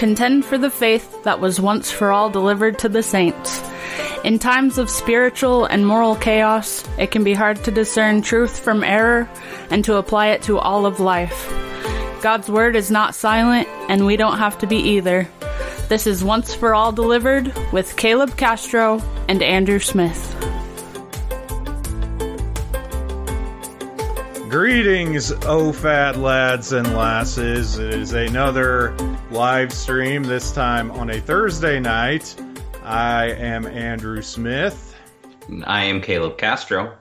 Contend for the faith that was once for all delivered to the saints. In times of spiritual and moral chaos, it can be hard to discern truth from error and to apply it to all of life. God's word is not silent, and we don't have to be either. This is Once for All Delivered with Caleb Castro and Andrew Smith. Greetings, OFAD lads and lasses. It is another live stream, this time on a Thursday night. I am Andrew Smith. I am Caleb Castro.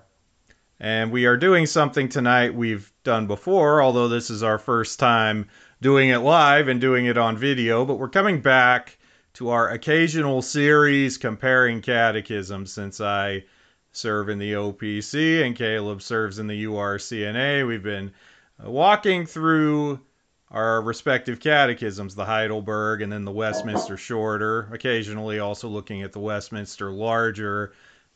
And we are doing something tonight we've done before, although this is our first time doing it live and doing it on video. But we're coming back to our occasional series comparing catechisms since I serve in the OPC and Caleb serves in the URCNA. We've been walking through our respective catechisms, the Heidelberg and then the Westminster Shorter, occasionally also looking at the Westminster Larger,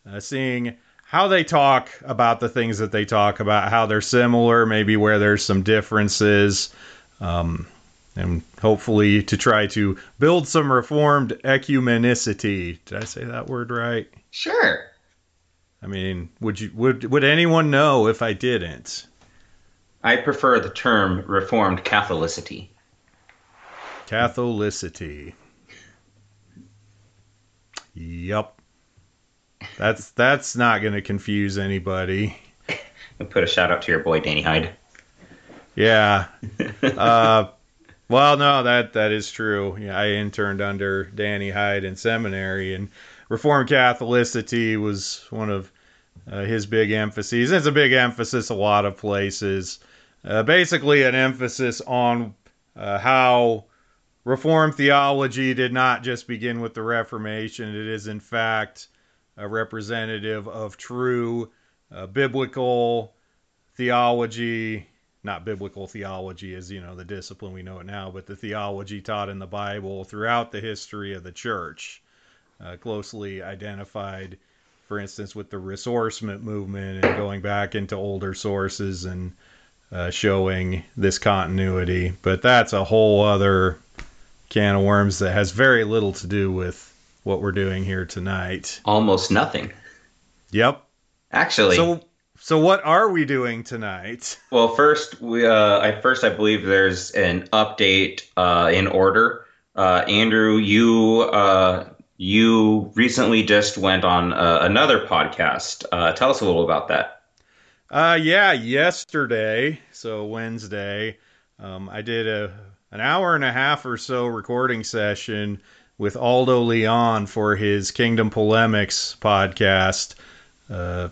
uh, seeing how they talk about the things that they talk about, how they're similar, maybe where there's some differences. Um, and hopefully to try to build some reformed ecumenicity. Did I say that word right? Sure. I mean, would you would would anyone know if I didn't? I prefer the term Reformed Catholicity. Catholicity. Yup. That's that's not going to confuse anybody. And put a shout out to your boy Danny Hyde. Yeah. uh, well, no, that that is true. Yeah, I interned under Danny Hyde in seminary, and Reformed Catholicity was one of uh, his big emphases. It's a big emphasis a lot of places. Uh, basically, an emphasis on uh, how Reformed theology did not just begin with the Reformation. It is, in fact, a representative of true uh, biblical theology. Not biblical theology as, you know, the discipline we know it now, but the theology taught in the Bible throughout the history of the church. Uh, closely identified for instance, with the ressourcement movement and going back into older sources and uh, showing this continuity. But that's a whole other can of worms that has very little to do with what we're doing here tonight. Almost nothing. Yep. Actually. So so what are we doing tonight? Well, first we uh I first I believe there's an update uh in order. Uh Andrew, you uh you recently just went on uh, another podcast. Uh, tell us a little about that. Uh, yeah, yesterday, so Wednesday, um, I did a an hour and a half or so recording session with Aldo Leon for his Kingdom Polemics podcast. Uh,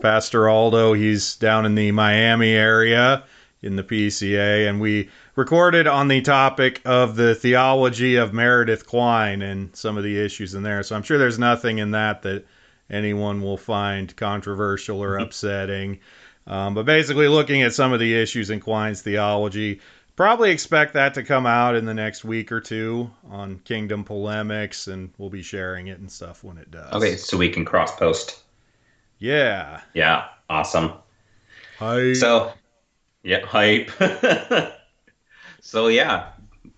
Pastor Aldo, he's down in the Miami area in the PCA, and we recorded on the topic of the theology of Meredith Kline and some of the issues in there. So I'm sure there's nothing in that that anyone will find controversial or mm-hmm. upsetting. Um, but basically, looking at some of the issues in Kline's theology, probably expect that to come out in the next week or two on Kingdom Polemics, and we'll be sharing it and stuff when it does. Okay, so we can cross post. Yeah. Yeah. Awesome. Hi. So, yeah, hype. so yeah,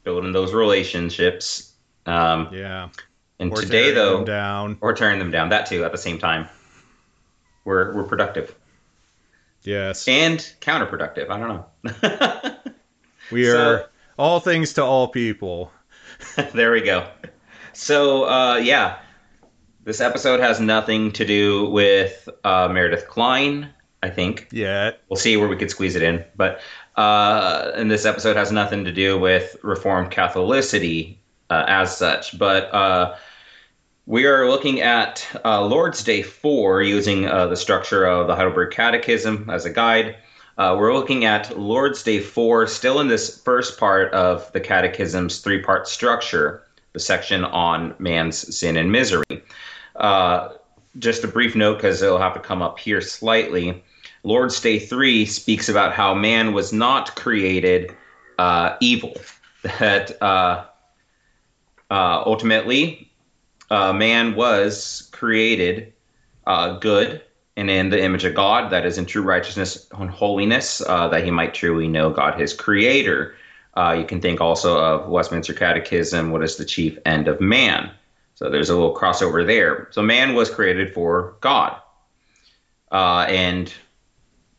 building those relationships. Um, yeah. And or today, though, down or tearing them down. That too, at the same time. We're we're productive. Yes. And counterproductive. I don't know. we are all things to all people. there we go. So uh, yeah, this episode has nothing to do with uh, Meredith Kline. I think. Yeah. We'll see where we could squeeze it in. But uh, and this episode has nothing to do with Reformed Catholicity uh, as such. But uh, we are looking at uh, Lord's Day 4 using uh, the structure of the Heidelberg Catechism as a guide. Uh, we're looking at Lord's Day 4, still in this first part of the Catechism's three part structure, the section on man's sin and misery. just a brief note because it'll have to come up here slightly. Lord's Day 3 speaks about how man was not created uh, evil, that uh, uh, ultimately uh, man was created uh, good and in the image of God, that is in true righteousness and holiness, uh, that he might truly know God, his creator. Uh, you can think also of Westminster Catechism. What is the chief end of man? So there's a little crossover there. So man was created for God, uh, and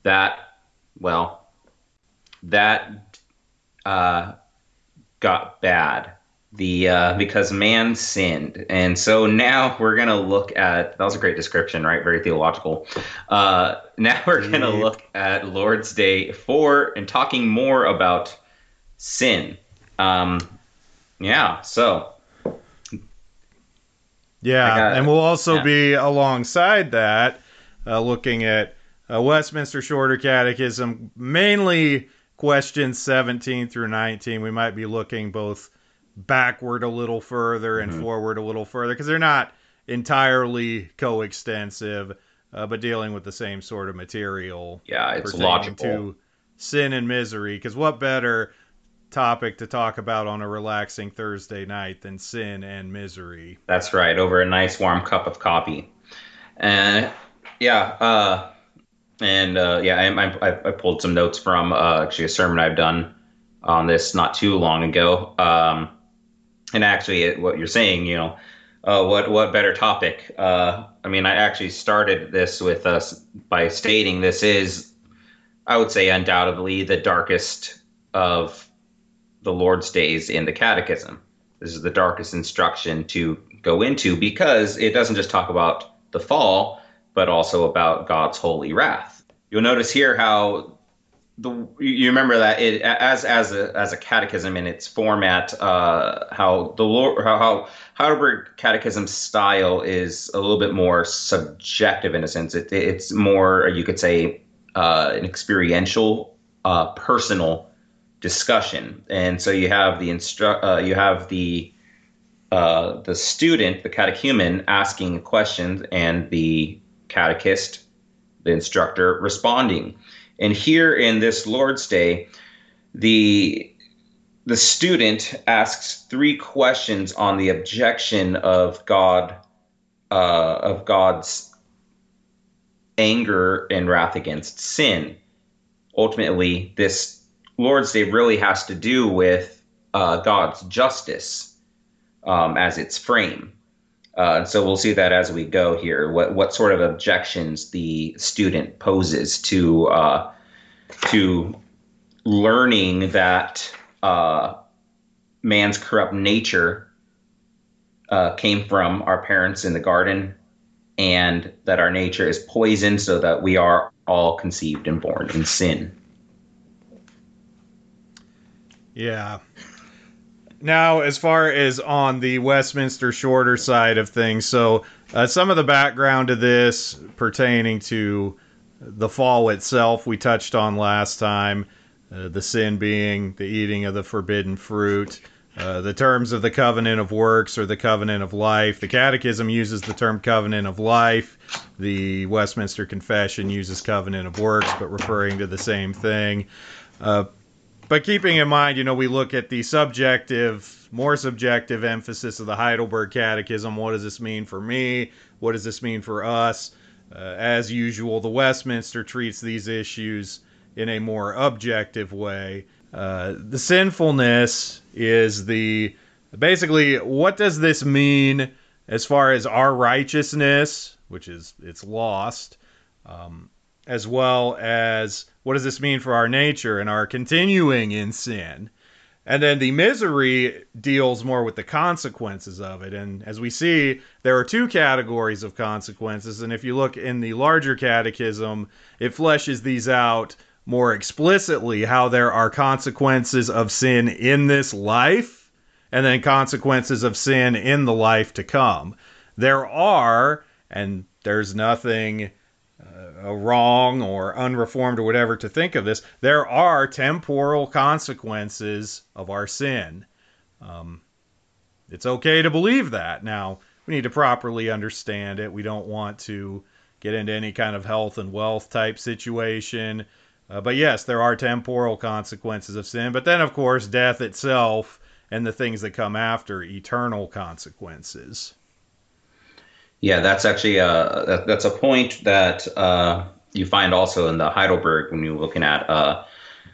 that well, that uh, got bad the uh, because man sinned, and so now we're gonna look at that was a great description, right? Very theological. Uh, now we're gonna look at Lord's Day four and talking more about sin. Um, yeah, so yeah, got- and we'll also yeah. be alongside that, uh, looking at uh, Westminster Shorter Catechism, mainly questions 17 through 19. We might be looking both backward a little further and forward a little further because they're not entirely coextensive, uh, but dealing with the same sort of material. yeah, it's logical. to sin and misery. Because what better topic to talk about on a relaxing Thursday night than sin and misery? That's right, over a nice warm cup of coffee. And yeah, uh, and uh, yeah, I, I, I pulled some notes from uh, actually a sermon I've done on this not too long ago. Um, and actually, what you're saying, you know, uh, what what better topic? Uh, I mean, I actually started this with us by stating this is, I would say, undoubtedly the darkest of the Lord's days in the Catechism. This is the darkest instruction to go into because it doesn't just talk about the fall, but also about God's holy wrath. You'll notice here how the you remember that it as as a as a catechism in its format, uh, how the how, how Heidelberg Catechism style is a little bit more subjective in a sense. It, it's more you could say uh, an experiential, uh, personal discussion, and so you have the instru- uh, you have the uh, the student, the catechumen, asking questions, and the catechist, the instructor, responding. And here in this Lord's Day, the the student asks three questions on the objection of God, uh, of God's anger and wrath against sin. Ultimately, this Lord's Day really has to do with uh, God's justice um, as its frame. Uh, and so we'll see that as we go here. What what sort of objections the student poses to uh, to learning that uh, man's corrupt nature uh, came from our parents in the garden, and that our nature is poisoned, so that we are all conceived and born in sin. Yeah. Now, as far as on the Westminster Shorter side of things, so uh, some of the background to this pertaining to the fall itself, we touched on last time. Uh, the sin being the eating of the forbidden fruit. Uh, the terms of the covenant of works or the covenant of life. The Catechism uses the term covenant of life. The Westminster Confession uses covenant of works, but referring to the same thing. Uh, but keeping in mind, you know, we look at the subjective, more subjective emphasis of the Heidelberg Catechism. What does this mean for me? What does this mean for us? Uh, as usual, the Westminster treats these issues in a more objective way. Uh, the sinfulness is the basically what does this mean as far as our righteousness, which is it's lost, um, as well as what does this mean for our nature and our continuing in sin. And then the misery deals more with the consequences of it. And as we see, there are two categories of consequences. And if you look in the larger catechism, it fleshes these out more explicitly how there are consequences of sin in this life and then consequences of sin in the life to come. There are, and there's nothing wrong or unreformed or whatever to think of this, there are temporal consequences of our sin. Um, it's okay to believe that. Now, we need to properly understand it. We don't want to get into any kind of health and wealth type situation. Uh, but yes, there are temporal consequences of sin. But then, of course, death itself and the things that come after, eternal consequences. Yeah, that's actually uh, that, that's a point that uh, you find also in the Heidelberg when you're looking at uh,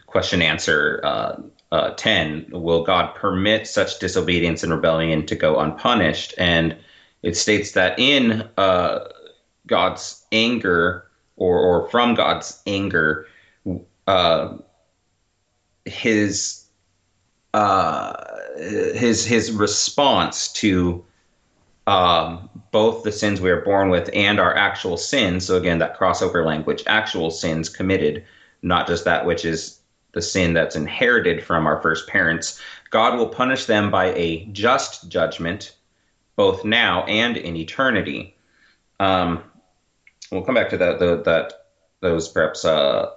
question answer uh, uh, 10 will god permit such disobedience and rebellion to go unpunished? And it states that in uh, god's anger or, or from god's anger uh, his his his response to um, both the sins we are born with and our actual sins. So again, that crossover language, actual sins committed, not just that which is the sin that's inherited from our first parents. God will punish them by a just judgment, both now and in eternity. Um, we'll come back to that. The, that those perhaps uh,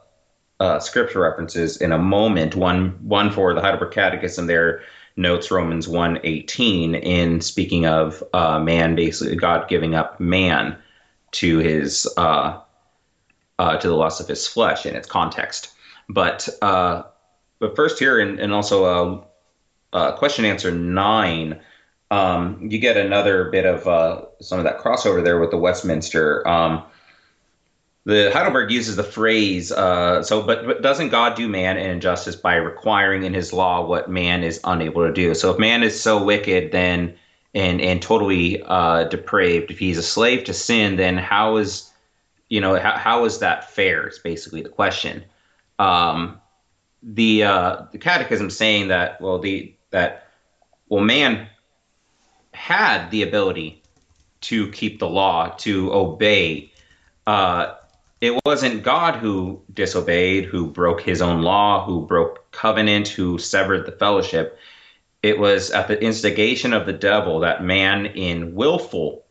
uh, scripture references in a moment. One one for the Heidelberg Catechism there notes Romans 1:18 in speaking of uh, man, basically God giving up man to his uh, uh, to the lust of his flesh in its context. But uh, but first here and, and also uh, uh, question answer nine. Um, you get another bit of some of that crossover there with the Westminster. Um, the Heidelberg uses the phrase, uh, so, but, but doesn't God do man an injustice by requiring in his law what man is unable to do? So if man is so wicked, then and and totally uh, depraved, if he's a slave to sin, then how is you know how, how is that fair? Is basically the question. Um, the uh, the Catechism saying that well the that well man had the ability to keep the law to obey. Uh, it wasn't God who disobeyed, who broke his own law, who broke covenant, who severed the fellowship. It was at the instigation of the devil that man in willful,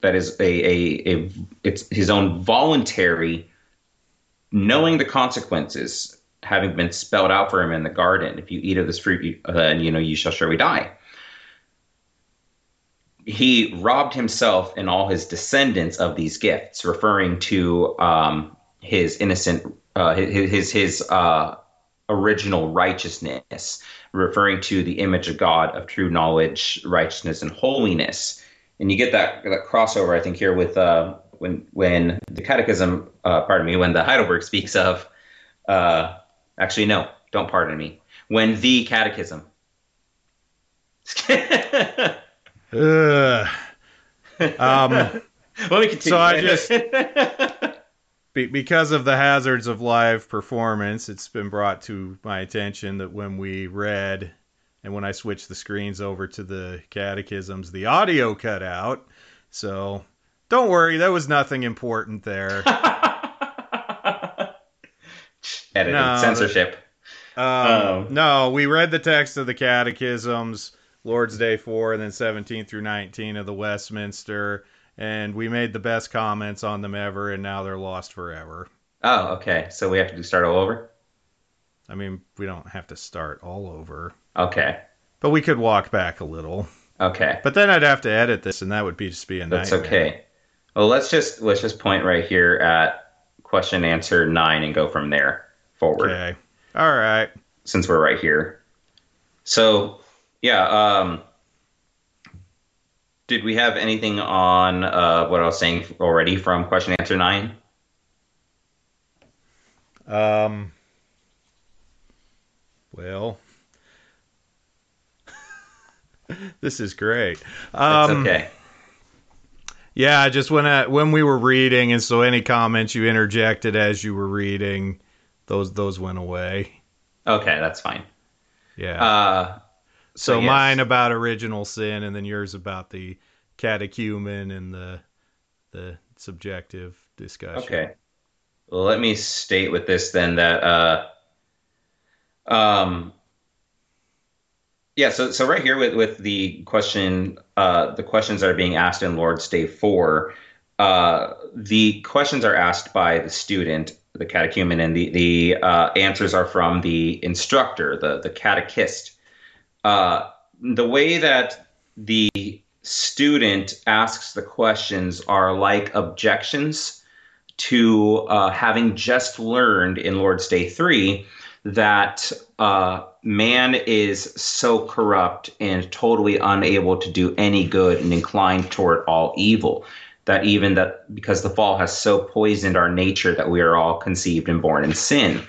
that is a, a, a it's his own voluntary, knowing the consequences, having been spelled out for him in the garden. If you eat of this fruit, then uh, you know you shall surely die he robbed himself and all his descendants of these gifts, referring to um, his innocent, uh, his his, his uh, original righteousness, referring to the image of God of true knowledge, righteousness, and holiness. And you get that that crossover, I think, here with uh, when when the Catechism, uh, pardon me, when the Heidelberg speaks of, uh, actually no, don't pardon me, when the Catechism. Ugh. Um, Let me continue. So I just be, because of the hazards of live performance, it's been brought to my attention that when we read and when I switched the screens over to the catechisms, the audio cut out. So don't worry, there was nothing important there. Edited no, censorship. Um, um, no, we read the text of the catechisms Lord's Day 4 and then 17 through 19 of the Westminster. And we made the best comments on them ever, and now they're lost forever. Oh, okay. So we have to start all over? I mean, we don't have to start all over. Okay. But we could walk back a little. Okay. But then I'd have to edit this, and that would be just be a nightmare. That's okay. Well, let's just let's just point right here at question answer nine and go from there forward. Okay. All right. Since we're right here. So yeah. Um, did we have anything on uh, what I was saying already from question answer nine? Um. Well, this is great. Um, That's okay. Yeah, just when I, when we were reading, and so any comments you interjected as you were reading, those those went away. Okay, that's fine. Yeah. Uh, so, so yes. mine about original sin, and then yours about the catechumen and the the subjective discussion. Okay. Well, let me state with this then that uh, um, yeah. So so right here with with the question, uh, the questions that are being asked in Lord's Day four, uh, the questions are asked by the student, the catechumen, and the the uh, answers are from the instructor, the the catechist. Uh, the way that the student asks the questions are like objections to uh, having just learned in Lord's Day 3 that uh, man is so corrupt and totally unable to do any good and inclined toward all evil. That even that because the fall has so poisoned our nature that we are all conceived and born in sin.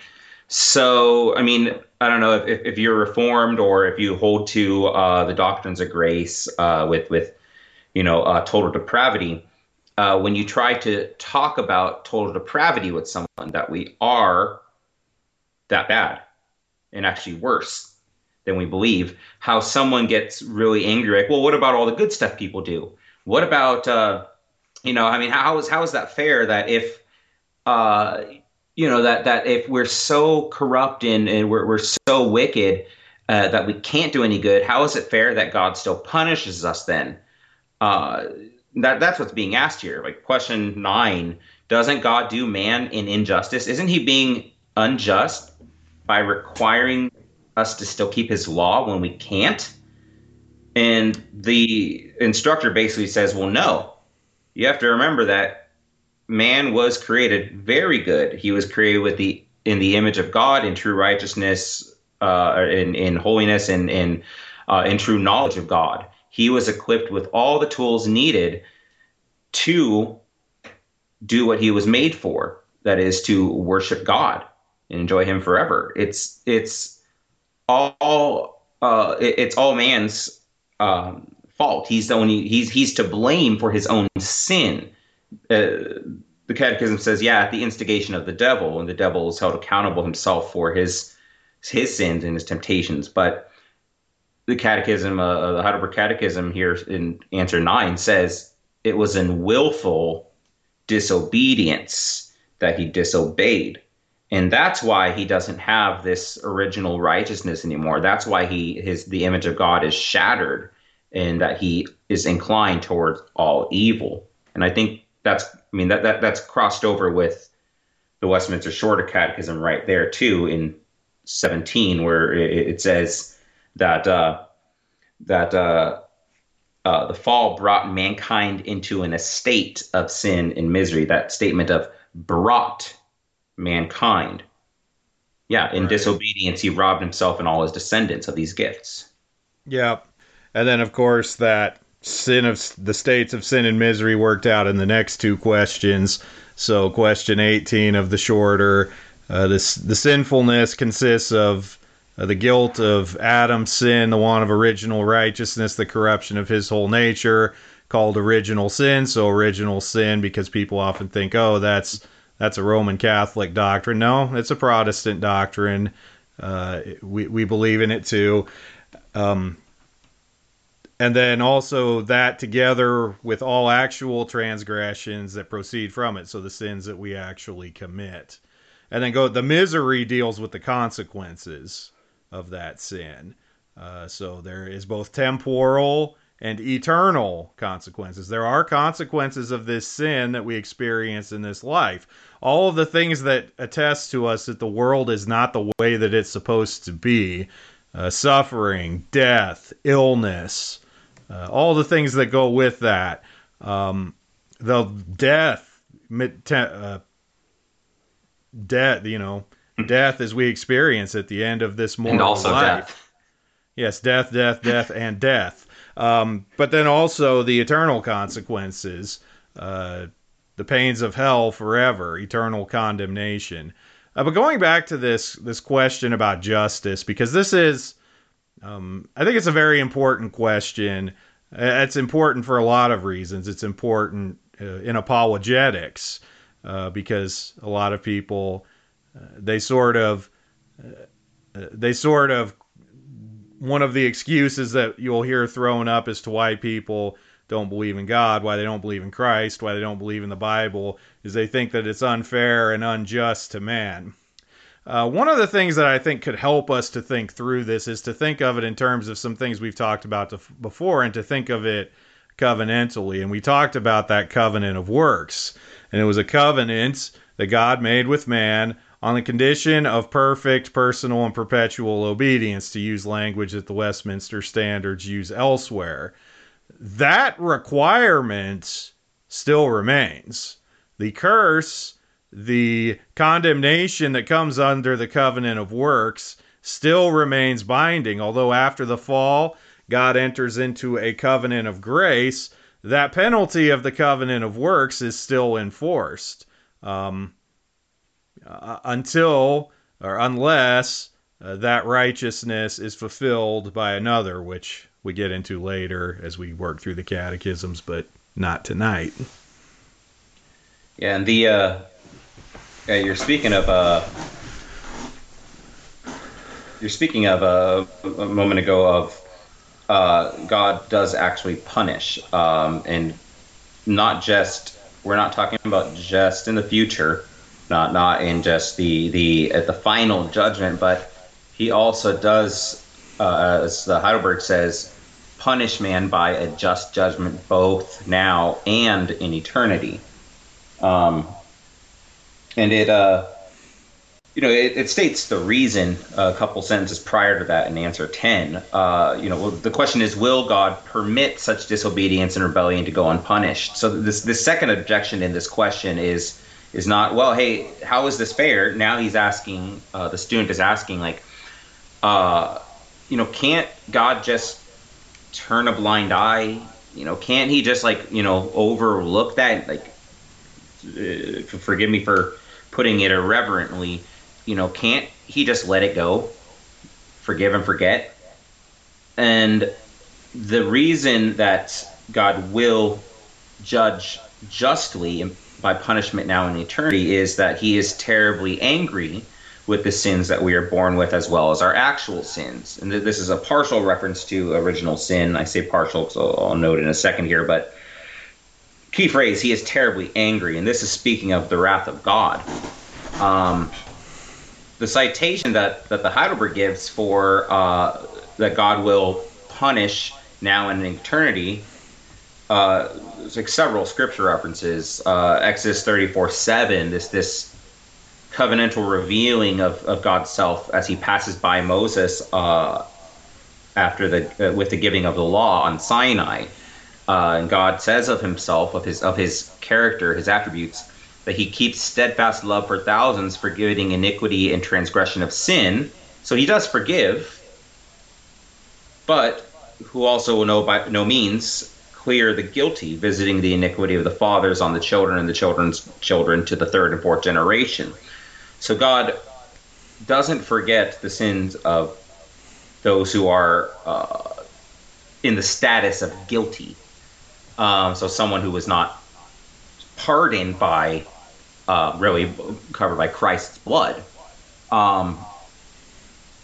So, I mean, I don't know if, if you're reformed or if you hold to uh, the doctrines of grace uh, with with you know uh, total depravity. Uh, when you try to talk about total depravity with someone, that we are that bad and actually worse than we believe, how someone gets really angry, like, well, what about all the good stuff people do? What about, uh, you know, I mean, how is how is that fair that if uh, you know that that if we're so corrupt and, and we're, we're so wicked uh, that we can't do any good how is it fair that god still punishes us then? Uh, that that's what's being asked here. Like question nine doesn't god do man in injustice? Isn't he being unjust by requiring us to still keep his law when we can't? And the instructor basically says well no. You have to remember that man was created very good. He was created with the in the image of God in true righteousness, uh, in in holiness, and in uh, in true knowledge of God. He was equipped with all the tools needed to do what he was made for. That is to worship God and enjoy Him forever. It's it's all uh, it, it's all man's um, fault. He's the only he's he's to blame for his own sin uh, the catechism says, yeah, at the instigation of the devil, and the devil is held accountable himself for his his sins and his temptations. But the catechism, uh, the Heidelberg Catechism here in answer nine says it was in willful disobedience that he disobeyed. And that's why he doesn't have this original righteousness anymore. That's why he his the image of God is shattered and that he is inclined towards all evil. And I think that's I mean that, that that's crossed over with the Westminster Shorter Catechism right there too in 17 where it, it says that uh, that uh, uh, the fall brought mankind into an estate of sin and misery. That statement of brought mankind. Yeah, in right. disobedience, he robbed himself and all his descendants of these gifts. Yeah. And then, of course, that sin of the states of sin and misery worked out in the next two questions. So, question 18 of the shorter, uh, this the sinfulness consists of uh, the guilt of Adam's sin, the want of original righteousness, the corruption of his whole nature, called original sin. So, original sin because people often think, oh, that's that's a Roman Catholic doctrine. No, it's a Protestant doctrine. Uh, we we believe in it too. Um, and then also that together with all actual transgressions that proceed from it. So the sins that we actually commit. And then go the misery deals with the consequences of that sin. Uh, so there is both temporal and eternal consequences. There are consequences of this sin that we experience in this life. All of the things that attest to us that the world is not the way that it's supposed to be uh, suffering death illness uh, all the things that go with that. Um, the death, uh, death, you know, death as we experience at the end of this mortal and also life. Death. Yes, death, death, death, and death. Um, but then also the eternal consequences, uh, the pains of hell forever, eternal condemnation. Uh, but going back to this this question about justice, because this is um, I think it's a very important question. Uh, it's important for a lot of reasons. It's important uh, in apologetics uh, because a lot of people uh, they sort of uh, they sort of one of the excuses that you'll hear thrown up as to why people don't believe in God, why they don't believe in Christ, why they don't believe in the Bible, is they think that it's unfair and unjust to man. Uh, one of the things that I think could help us to think through this is to think of it in terms of some things we've talked about to, before and to think of it covenantally. And we talked about that covenant of works. And it was a covenant that God made with man on the condition of perfect, personal, and perpetual obedience, to use language that the Westminster Standards use elsewhere. That requirement still remains. The curse the condemnation that comes under the covenant of works still remains binding. Although after the fall, God enters into a covenant of grace, that penalty of the covenant of works is still enforced um, uh, until or unless uh, that righteousness is fulfilled by another, which we get into later as we work through the catechisms, but not tonight. Yeah, and the uh, yeah, you're speaking of uh, you're speaking of uh, a moment ago of uh, God does actually punish, um, and not just we're not talking about just in the future, not not in just the the at the final judgment, but he also does, uh, as the Heidelberg says, punish man by a just judgment both now and in eternity. Um, and it uh, you know, it, it, states the reason a couple sentences prior to that in answer 10. Uh, you know, the question is, will God permit such disobedience and rebellion to go unpunished? So this this second objection in this question is is not, well, hey, how is this fair? Now he's asking, uh, the student is asking, like, uh, you know, can't God just turn a blind eye? You know, can't he just like, you know, overlook that? Like, uh, forgive me for putting it irreverently you know, can't he just let it go? Forgive and forget? And the reason that God will judge justly by punishment now in eternity is that he is terribly angry with the sins that we are born with as well as our actual sins. And this is a partial reference to original sin. I say partial because I'll, I'll note in a second here, but key phrase, he is terribly angry. And this is speaking of the wrath of God. Um, the citation that, that the Heidelberg gives for uh, that God will punish now and in eternity, uh, like several scripture references. Uh, Exodus 34 7, this this covenantal revealing of, of God's self as he passes by Moses uh, after the uh, with the giving of the law on Sinai. Uh, and God says of himself, of his of his character, his attributes, that he keeps steadfast love for thousands, forgiving iniquity and transgression of sin. So he does forgive, but who also will know by no means clear the guilty, visiting the iniquity of the fathers on the children and the children's children to the third and fourth generation. So God doesn't forget the sins of those who are uh, in the status of guilty. Um, so someone who was not pardoned by uh, really covered by Christ's blood. Um,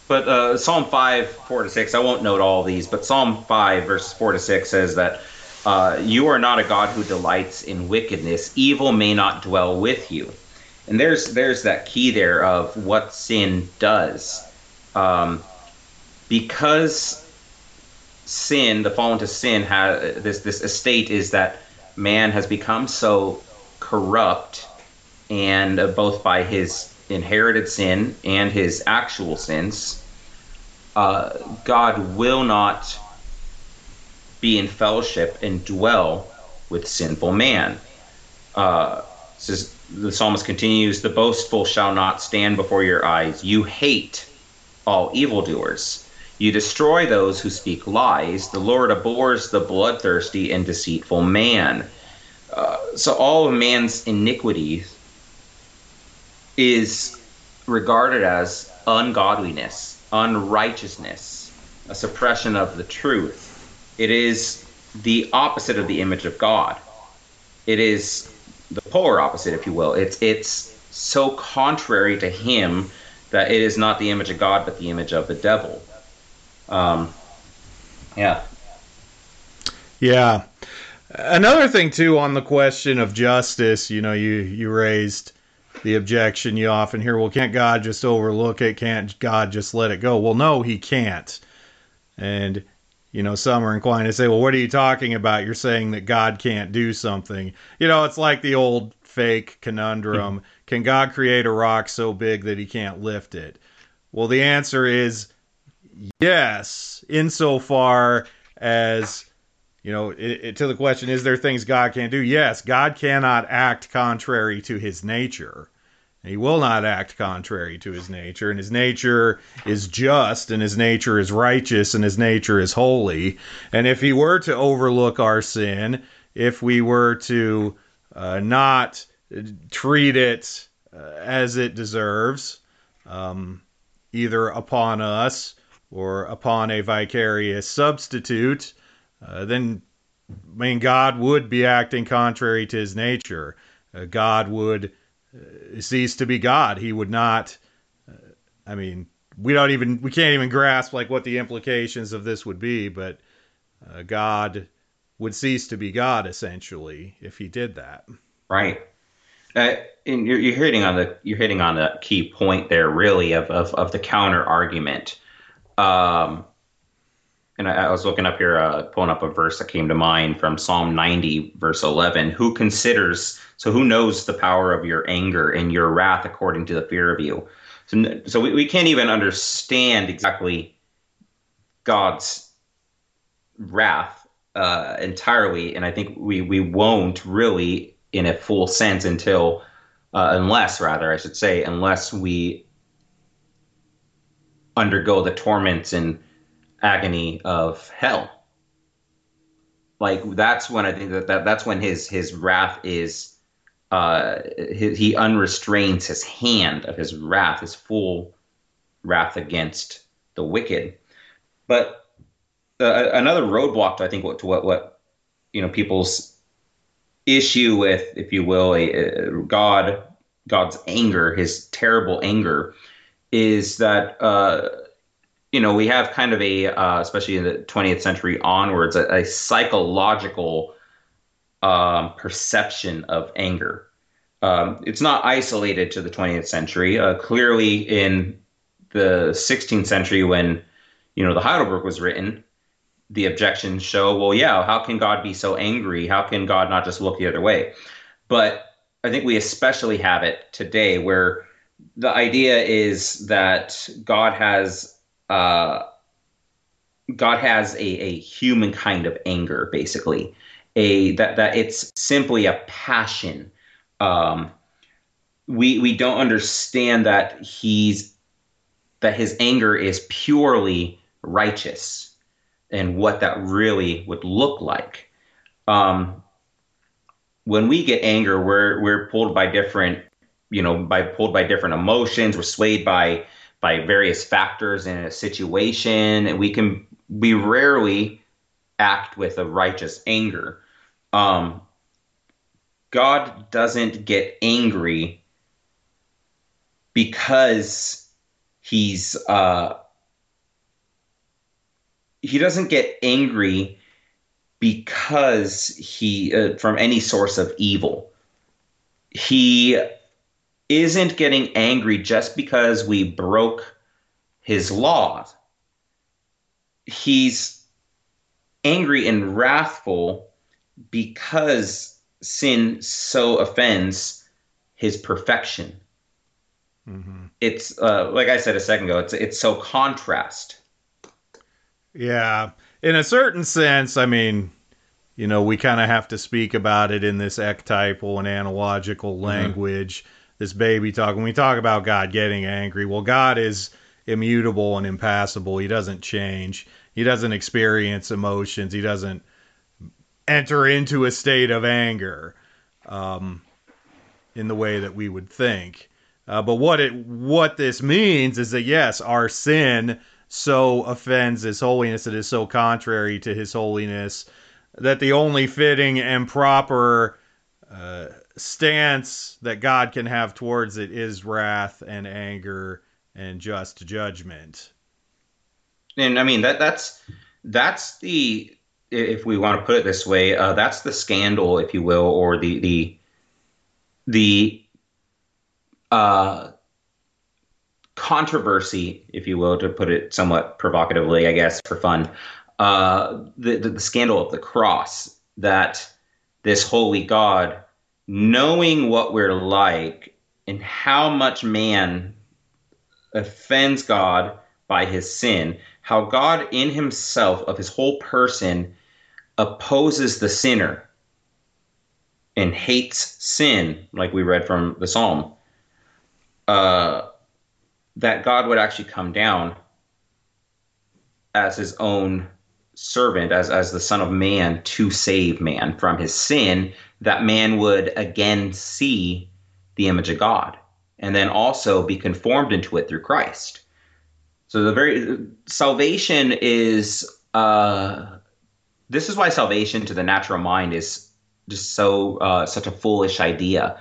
but uh, Psalm 5, 4 to 6, I won't note all these, but Psalm 5, verses 4 to 6 says that uh, you are not a God who delights in wickedness. Evil may not dwell with you. And there's there's that key there of what sin does. Um, because sin, the fall into sin, has this this estate is that man has become so corrupt and uh, both by his inherited sin and his actual sins, uh, God will not be in fellowship and dwell with sinful man. Uh, says the psalmist continues, "The boastful shall not stand before your eyes. You hate all evildoers." You destroy those who speak lies. The Lord abhors the bloodthirsty and deceitful man. Uh, so all of man's iniquities is regarded as ungodliness, unrighteousness, a suppression of the truth. It is the opposite of the image of God. It is the polar opposite, if you will. It's it's so contrary to Him that it is not the image of God, but the image of the devil. Um, yeah. Yeah. Another thing too on the question of justice, you know, you you raised the objection you often hear, well, can't God just overlook it? Can't God just let it go? Well, no, he can't. And, you know, some are inclined to say, well, what are you talking about? You're saying that God can't do something. You know, it's like the old fake conundrum can God create a rock so big that he can't lift it? Well, the answer is yes, insofar as you know, it, it, to the question, is there things God can't do? Yes, God cannot act contrary to his nature. He will not act contrary to his nature, and his nature is just, and his nature is righteous, and his nature is holy. And if he were to overlook our sin, if we were to uh, not treat it uh, as it deserves, um, either upon us or upon a vicarious substitute, uh, then I mean God would be acting contrary to his nature. Uh, God would uh, cease to be God. He would not. Uh, I mean, we don't even we can't even grasp like what the implications of this would be, but uh, God would cease to be God essentially if he did that. Right. Uh, and you're, you're hitting on the you're hitting on the key point there, really, of of, of the counter argument. Um, and I, I, was looking up here, uh, pulling up a verse that came to mind from Psalm 90, verse 11. Who considers, so who knows the power of your anger and your wrath according to the fear of you? So, so we, we can't even understand exactly God's wrath uh, entirely. And I think we, we won't really in a full sense until, uh, unless rather, I should say, unless we undergo the torments and agony of hell. Like that's when I think that, that that's when his his wrath is uh his, he unrestrains his hand of his wrath, his full wrath against the wicked. But uh, another roadblock to I think what to what what you know people's issue with, if you will, a, a God God's anger, his terrible anger, is that uh, you know, we have kind of a, uh, especially in the 20th century onwards, a, a psychological um, perception of anger. Um, it's not isolated to the 20th century. Uh, clearly, in the 16th century, when you know the Heidelberg was written, the objections show, well, yeah, how can God be so angry? How can God not just look the other way? But I think we especially have it today, where the idea is that God has uh, God has a, a human kind of anger, basically, a that that it's simply a passion. Um, we we don't understand that he's that his anger is purely righteous, and what that really would look like. Um, when we get anger, we're we're pulled by different, you know, by pulled by different emotions. We're swayed by by various factors in a situation, and we can we rarely act with a righteous anger. Um, God doesn't get angry because he's uh, he doesn't get angry because he uh, from any source of evil. He isn't getting angry just because we broke his laws. He's angry and wrathful because sin so offends his perfection. Mm-hmm. It's uh, like I said a second ago. It's it's so contrast. Yeah, in a certain sense, I mean, you know, we kind of have to speak about it in this ectypal and analogical mm-hmm. language. Mm-hmm this baby talk. When we talk about God getting angry, well, God is immutable and impassible. He doesn't change. He doesn't experience emotions. He doesn't enter into a state of anger um, in the way that we would think. Uh, but what it what this means is that yes, our sin so offends His holiness. It is so contrary to His holiness that the only fitting and proper uh, stance that God can have towards it is wrath and anger and just judgment. And I mean that that's that's the if we want to put it this way, uh, that's the scandal, if you will, or the the the uh, controversy, if you will, to put it somewhat provocatively, I guess, for fun. Uh, the, the the scandal of the cross that this holy God knowing what we're like and how much man offends God by his sin, how God in himself, of his whole person, opposes the sinner and hates sin, like we read from the psalm, uh, that God would actually come down as his own servant, as, as the Son of Man, to save man from his sin that man would again see the image of God. and then also be conformed into it through Christ. So the very salvation is uh, this is why salvation to the natural mind is just so uh, such a foolish idea.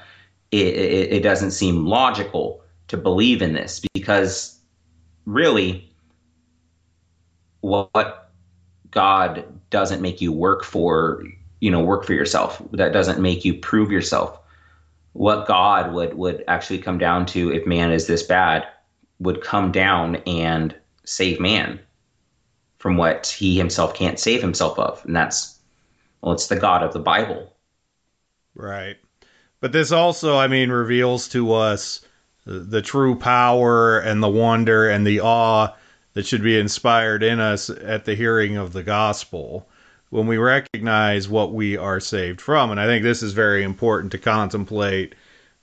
It, it, it doesn't seem logical to believe in this because really, what God doesn't make you work for, you know, work for yourself. That doesn't make you prove yourself. What God would would actually come down to if man is this bad would come down and save man from what he himself can't save himself of. And that's, well, it's the God of the Bible. Right. But this also, I mean, reveals to us the true power and the wonder and the awe that should be inspired in us at the hearing of the gospel when we recognize what we are saved from. And I think this is very important to contemplate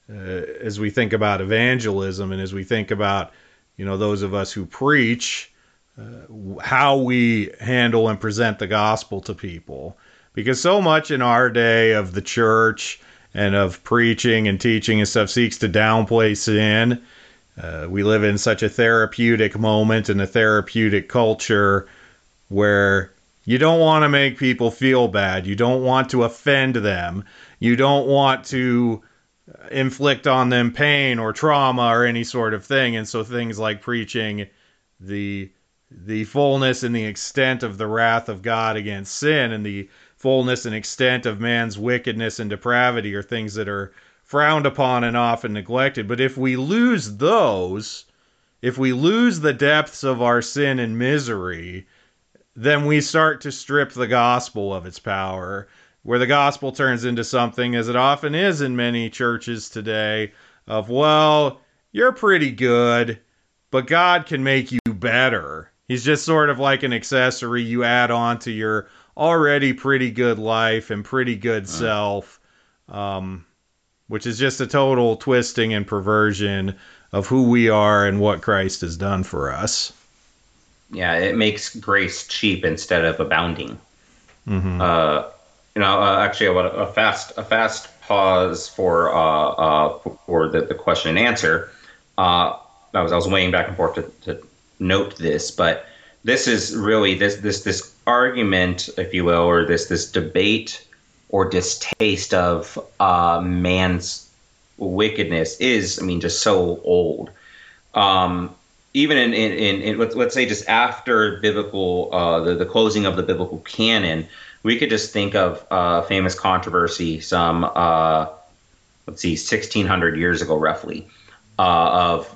uh, as we think about evangelism and as we think about, you know, those of us who preach uh, how we handle and present the gospel to people. Because so much in our day of the church and of preaching and teaching and stuff seeks to downplay sin. Uh, we live in such a therapeutic moment and a therapeutic culture where you don't want to make people feel bad. You don't want to offend them. You don't want to uh, inflict on them pain or trauma or any sort of thing. And so things like preaching the the fullness and the extent of the wrath of God against sin and the fullness and extent of man's wickedness and depravity are things that are frowned upon and often neglected. But if we lose those, if we lose the depths of our sin and misery, then we start to strip the gospel of its power, where the gospel turns into something, as it often is in many churches today, of, well, you're pretty good, but God can make you better. He's just sort of like an accessory you add on to your already pretty good life and pretty good self, um, which is just a total twisting and perversion of who we are and what Christ has done for us. Yeah, it makes grace cheap instead of abounding. Mm-hmm. Uh, you know, uh, actually, I want a fast a fast pause for uh, uh, for the, the question and answer. Uh, I was I was weighing back and forth to, to note this, but this is really this this this argument, if you will, or this this debate or distaste of uh, man's wickedness is, I mean, just so old. Um, even in, in, in, in let's, say just after biblical uh, the, the closing of the biblical canon, we could just think of uh, famous controversy some uh, let's see 1600 years ago roughly uh, of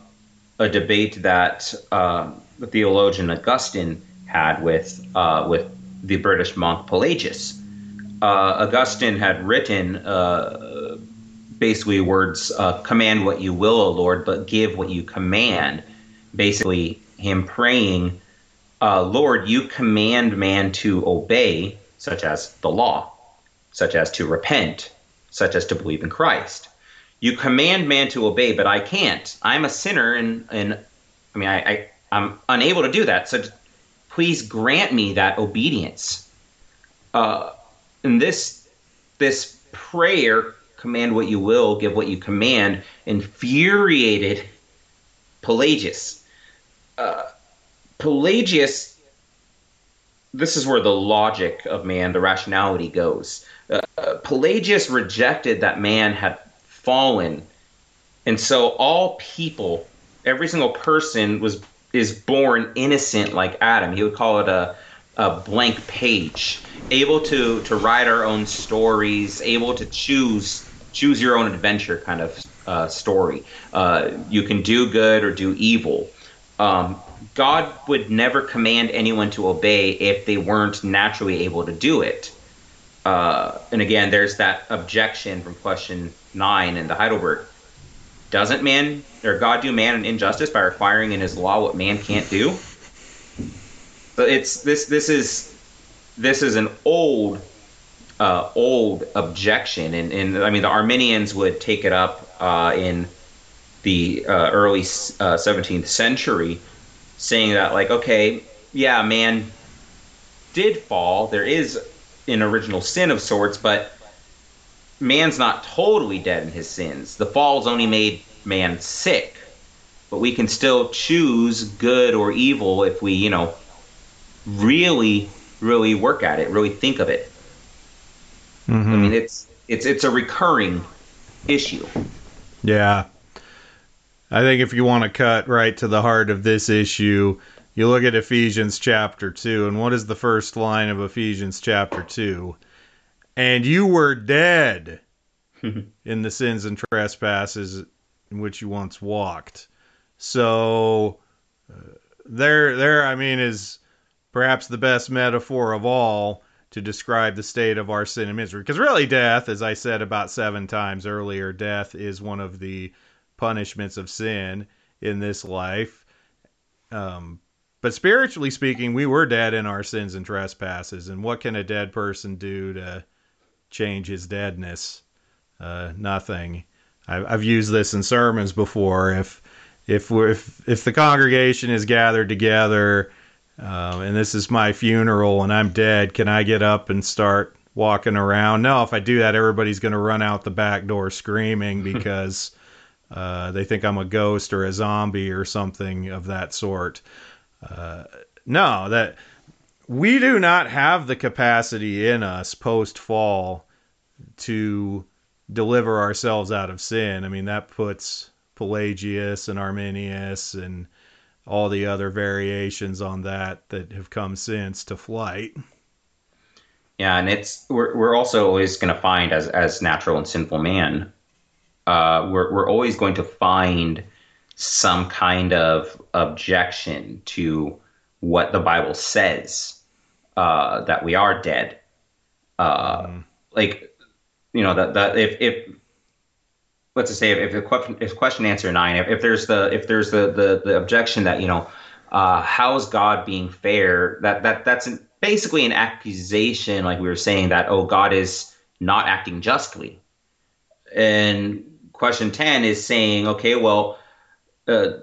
a debate that um, the theologian Augustine had with uh, with the British monk Pelagius. Uh, Augustine had written basically words, "Command what you will, O Lord, but give what you command." Basically, him praying, uh, "Lord, you command man to obey, such as the law, such as to repent, such as to believe in Christ." You command man to obey, but I can't. I'm a sinner, and and I mean, I, I I'm unable to do that. So please grant me that obedience. Uh, and this this prayer, command what you will, give what you command, infuriated Pelagius. Uh, Pelagius, this is where the logic of man, the rationality goes. Uh, Pelagius rejected that man had fallen. And so all people, every single person was is born innocent like Adam. He would call it a a blank page, able to to write our own stories, able to choose choose your own adventure kind of uh, story. Uh, you can do good or do evil. Um, God would never command anyone to obey if they weren't naturally able to do it. Uh, and again, there's that objection from question nine in the Heidelberg doesn't man or God do man an injustice by requiring in his law what man can't do? But it's this this is this is an old uh, old objection, and, and I mean the Arminians would take it up uh, in the uh, early 17th uh, century, saying that like okay, yeah, man did fall. There is an original sin of sorts, but man's not totally dead in his sins. The fall's only made man sick, but we can still choose good or evil if we, you know, really, really work at it, really think of it. Mm-hmm. I mean, it's it's it's a recurring issue. Yeah. I think if you want to cut right to the heart of this issue, you look at Ephesians chapter 2, and what is the first line of Ephesians chapter 2? And you were dead in the sins and trespasses in which you once walked. So uh, there there I mean is perhaps the best metaphor of all to describe the state of our sin and misery because really death as I said about 7 times earlier death is one of the punishments of sin in this life um, but spiritually speaking we were dead in our sins and trespasses and what can a dead person do to change his deadness uh, nothing. I've, I've used this in sermons before. If if we're, if if the congregation is gathered together, um, and this is my funeral, and I'm dead, can I get up and start walking around? No. If I do that, everybody's going to run out the back door screaming because uh, they think I'm a ghost or a zombie or something of that sort. Uh, no, that we do not have the capacity in us post fall to deliver ourselves out of sin. I mean, that puts Pelagius and Arminius and all the other variations on that that have come since to flight. Yeah, and it's we're we're also always going to find as as natural and sinful man, uh, we're we're always going to find some kind of objection to what the Bible says uh, that we are dead. Uh, mm. Like you know that that if if let's just say if, if the question if question answer nine if, if there's the if there's the, the the objection that you know uh, how's God being fair that that that's an, basically an accusation like we were saying that oh God is not acting justly and question 10 is saying okay well uh,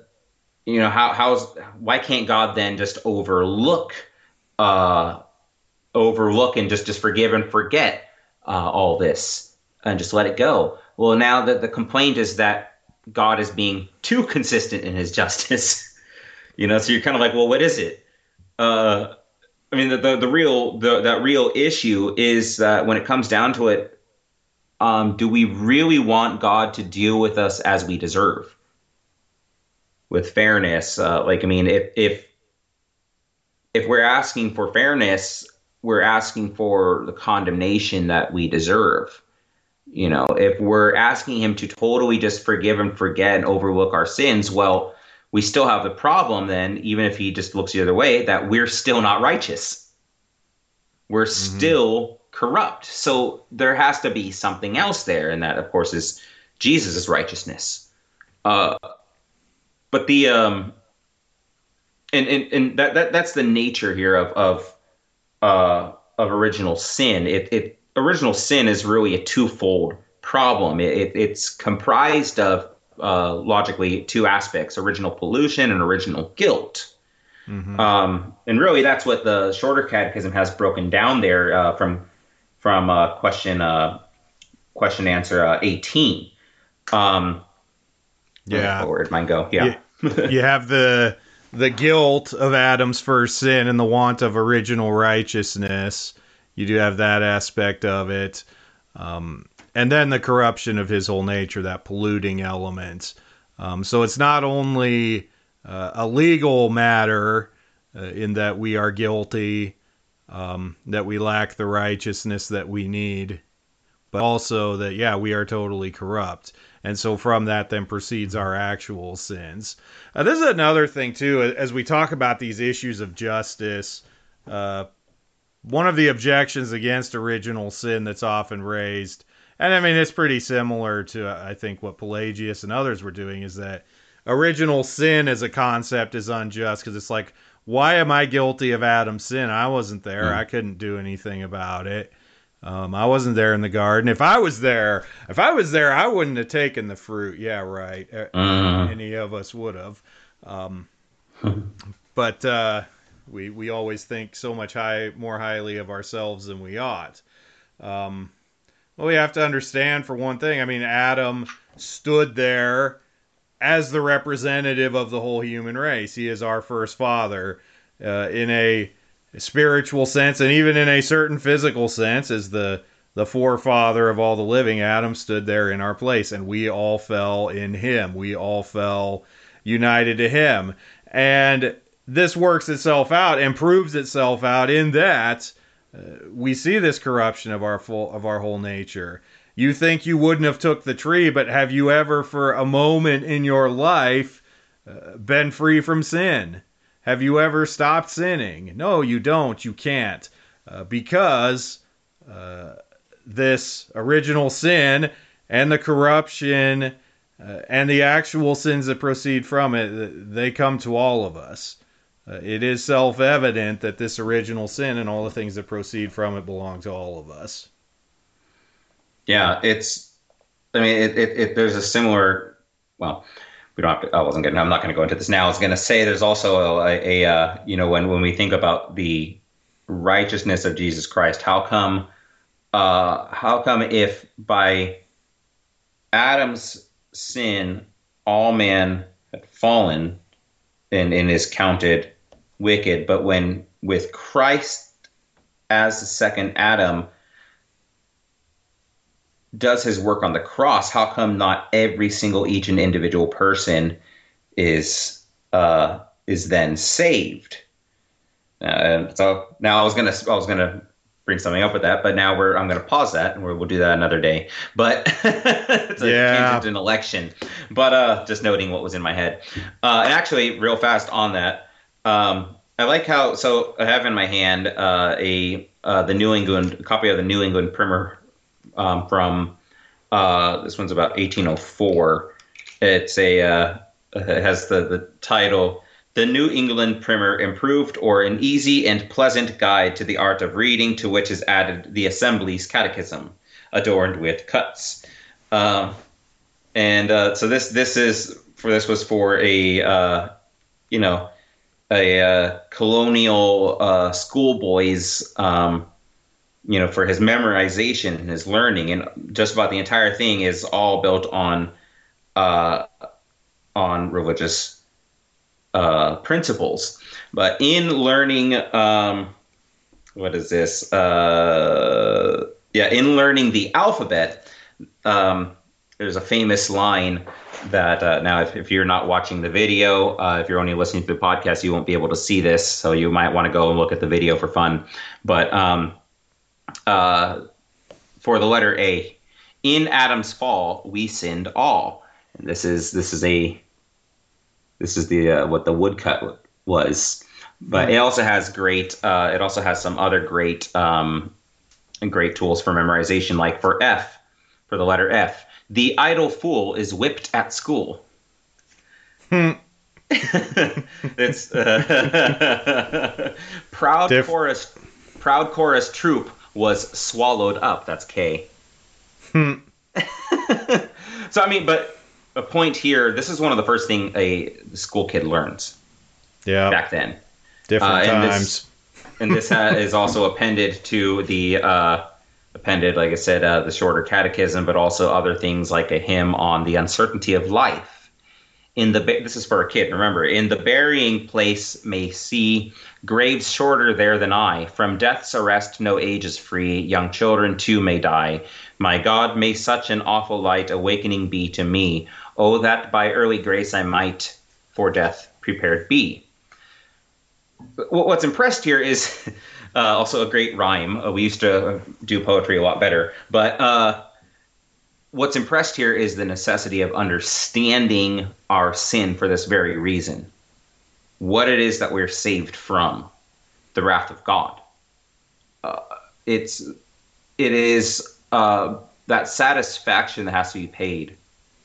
you know how how's why can't God then just overlook uh overlook and just just forgive and forget uh, all this and just let it go. Well, now that the complaint is that God is being too consistent in his justice, you know, so you're kind of like, well, what is it? Uh, I mean, the, the, the real, the, that real issue is that when it comes down to it, um, do we really want God to deal with us as we deserve? With fairness, uh, like I mean, if if if we're asking for fairness, we're asking for the condemnation that we deserve. You know, if we're asking him to totally just forgive and forget and overlook our sins, well, we still have the problem then, even if he just looks the other way, that we're still not righteous. We're mm-hmm. still corrupt. So there has to be something else there, and that, of course, is Jesus' righteousness. Uh, but the um, and and, and that, that that's the nature here of of uh, of original sin. It, it original sin is really a twofold problem. It, it, it's comprised of uh, logically two aspects: original pollution and original guilt. Mm-hmm. Um, and really, that's what the shorter catechism has broken down there uh, from from uh, question uh, question answer uh, eighteen. Um, yeah, where'd mine go? Yeah, you, you have the the guilt of Adam's first sin and the want of original righteousness. You do have that aspect of it. Um, and then the corruption of his whole nature, that polluting element. Um, so it's not only uh, a legal matter uh, in that we are guilty, um, that we lack the righteousness that we need, but also that, yeah, we are totally corrupt and so from that then proceeds our actual sins. Uh, this is another thing too, as we talk about these issues of justice. Uh, one of the objections against original sin that's often raised, and I mean it's pretty similar to I think what Pelagius and others were doing, is that original sin as a concept is unjust because it's like, why am I guilty of Adam's sin? I wasn't there. Mm. I couldn't do anything about it. Um, I wasn't there in the garden. If I was there, if I was there, I wouldn't have taken the fruit. Yeah, right. Uh, Any of us would have. Um, but uh, we we always think so much high more highly of ourselves than we ought. Um, well, we have to understand for one thing. I mean, Adam stood there as the representative of the whole human race. He is our first father uh, in a spiritual sense and even in a certain physical sense as the the forefather of all the living adam stood there in our place and we all fell in him. We all fell united to him. And this works itself out and proves itself out in that uh, we see this corruption of our full of our whole nature you think you wouldn't have took the tree but have you ever for a moment in your life uh, been free from sin have you ever stopped sinning? No, you don't. You can't. Uh, because uh, this original sin and the corruption uh, and the actual sins that proceed from it, they come to all of us. Uh, it is self evident that this original sin and all the things that proceed from it belong to all of us. Yeah, it's, I mean, it, it, it there's a similar, well, we don't have to. I wasn't going. I'm not going to go into this now. I was going to say there's also a, a, uh, you know when when we think about the righteousness of Jesus Christ, how come uh, how come if by Adam's sin all man had fallen and, and is counted wicked, but when with Christ as the second Adam does his work on the cross, how come not every single each and individual person is uh, is then saved? Uh, so now I was gonna I was gonna bring something up with that, but now we're I'm gonna pause that and we will do that another day. But it's a yeah. an election. But uh, just noting what was in my head. Uh, and actually, real fast on that, um, I like how so I have in my hand uh, a uh, the New England copy of the New England Primer um, from uh, this one's about 1804. It's a uh, it has the the title "The New England Primer Improved or an Easy and Pleasant Guide to the Art of Reading," to which is added the Assembly's Catechism, adorned with cuts. Um, and uh, so this this is for this was for a uh, you know a uh, colonial uh, schoolboys um, you know, for his memorization and his learning, and just about the entire thing is all built on uh, on religious uh, principles. But in learning, um, what is this? Uh, yeah, in learning the alphabet, um, there's a famous line that uh, now, if, if, you're not watching the video, uh, if you're only listening to the podcast, you won't be able to see this. So you might want to go and look at the video for fun. But um, uh, for the letter A. In Adam's fall, we sinned all. And this is this is a this is the uh, what the woodcut was. But it also has great. Uh, it also has some other great um, great tools for memorization, like for F, for the letter F. The idle fool is whipped at school. Hmm. it's uh, proud Diff- Korah's. Proud Korah's troop was swallowed up. That's K. Hmm. so I mean, but a point here. This is one of the first thing a school kid learns. Yeah. Back then. Different uh, and times. This, and this ha- is also appended to the uh, appended, like I said, uh, the shorter catechism, but also other things like a hymn on the uncertainty of life in the this is for a kid remember in the burying place may see graves shorter there than i. From death's arrest no age is free. Young children too may die. My god may such an awful light awakening be to me. Oh that by early grace i might for death prepared be. What's impressed here is uh, also a great rhyme. Uh, we used to do poetry a lot better. But uh, what's impressed here is the necessity of understanding our sin for this very reason. What it is that we're saved from, the wrath of God. Uh, it's it is uh, that satisfaction that has to be paid,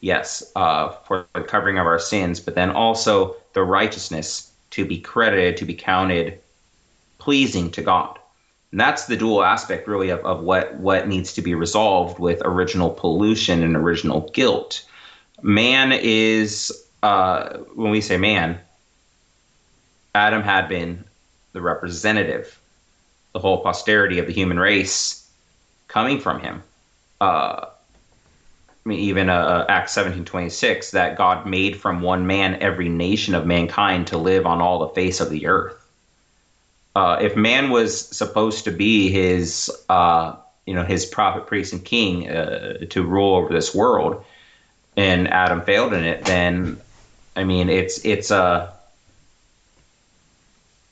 yes, uh, for the covering of our sins, but then also the righteousness to be credited, to be counted pleasing to God. And that's the dual aspect, really, of, of what, what needs to be resolved with original pollution and original guilt. Man is, uh, when we say man, Adam had been the representative, the whole posterity of the human race coming from him. Uh, I mean, even uh, Acts seventeen twenty six that God made from one man every nation of mankind to live on all the face of the earth. Uh, if man was supposed to be his, uh, you know, his prophet, priest, and king uh, to rule over this world, and Adam failed in it, then I mean, it's it's a uh,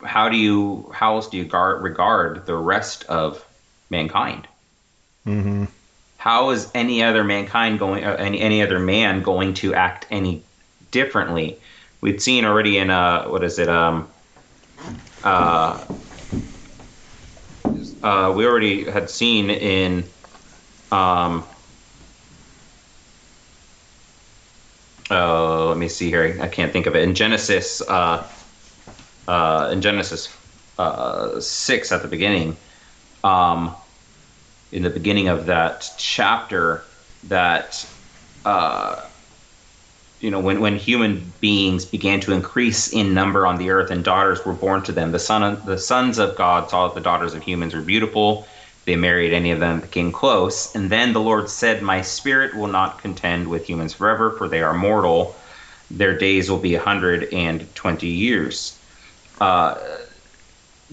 how do you how else do you guard, regard the rest of mankind? Mm-hmm how is any other mankind going uh, any any other man going to act any differently we've seen already in uh what is it um uh, uh we already had seen in um oh let me see here. I can't think of it. In genesis uh uh in genesis uh 6 at the beginning um in the beginning of that chapter that uh, you know when, when human beings began to increase in number on the earth and daughters were born to them the son the sons of god saw that the daughters of humans were beautiful they married any of them that came close and then the lord said my spirit will not contend with humans forever for they are mortal their days will be 120 years uh,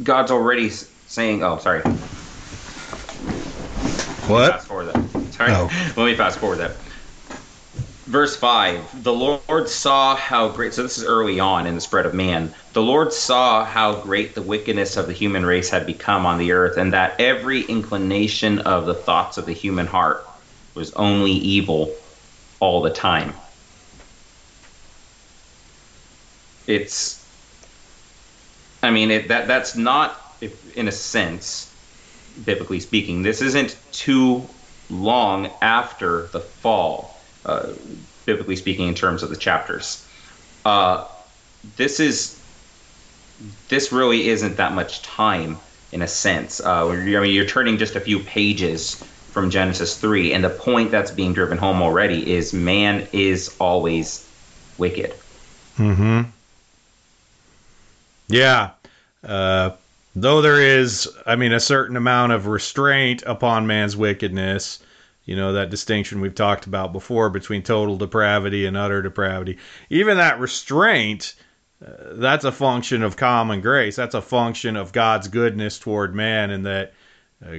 god's already saying oh sorry what? Fast forward that. Sorry. Oh. Let me fast forward that. Verse 5 The Lord saw how great, so this is early on in the spread of man. The Lord saw how great the wickedness of the human race had become on the earth, and that every inclination of the thoughts of the human heart was only evil all the time. It's, I mean, it, that that's not, in a sense, biblically speaking. This isn't too long after the fall, uh, biblically speaking, in terms of the chapters. Uh, this is this really isn't that much time in a sense. Uh, I mean, you're turning just a few pages from Genesis three, and the point that's being driven home already is man is always wicked. Hmm. Yeah. Uh, though there is, I mean, a certain amount of restraint upon man's wickedness, you know, that distinction we've talked about before between total depravity and utter depravity, even that restraint, uh, that's a function of common grace. That's a function of God's goodness toward man, and that uh,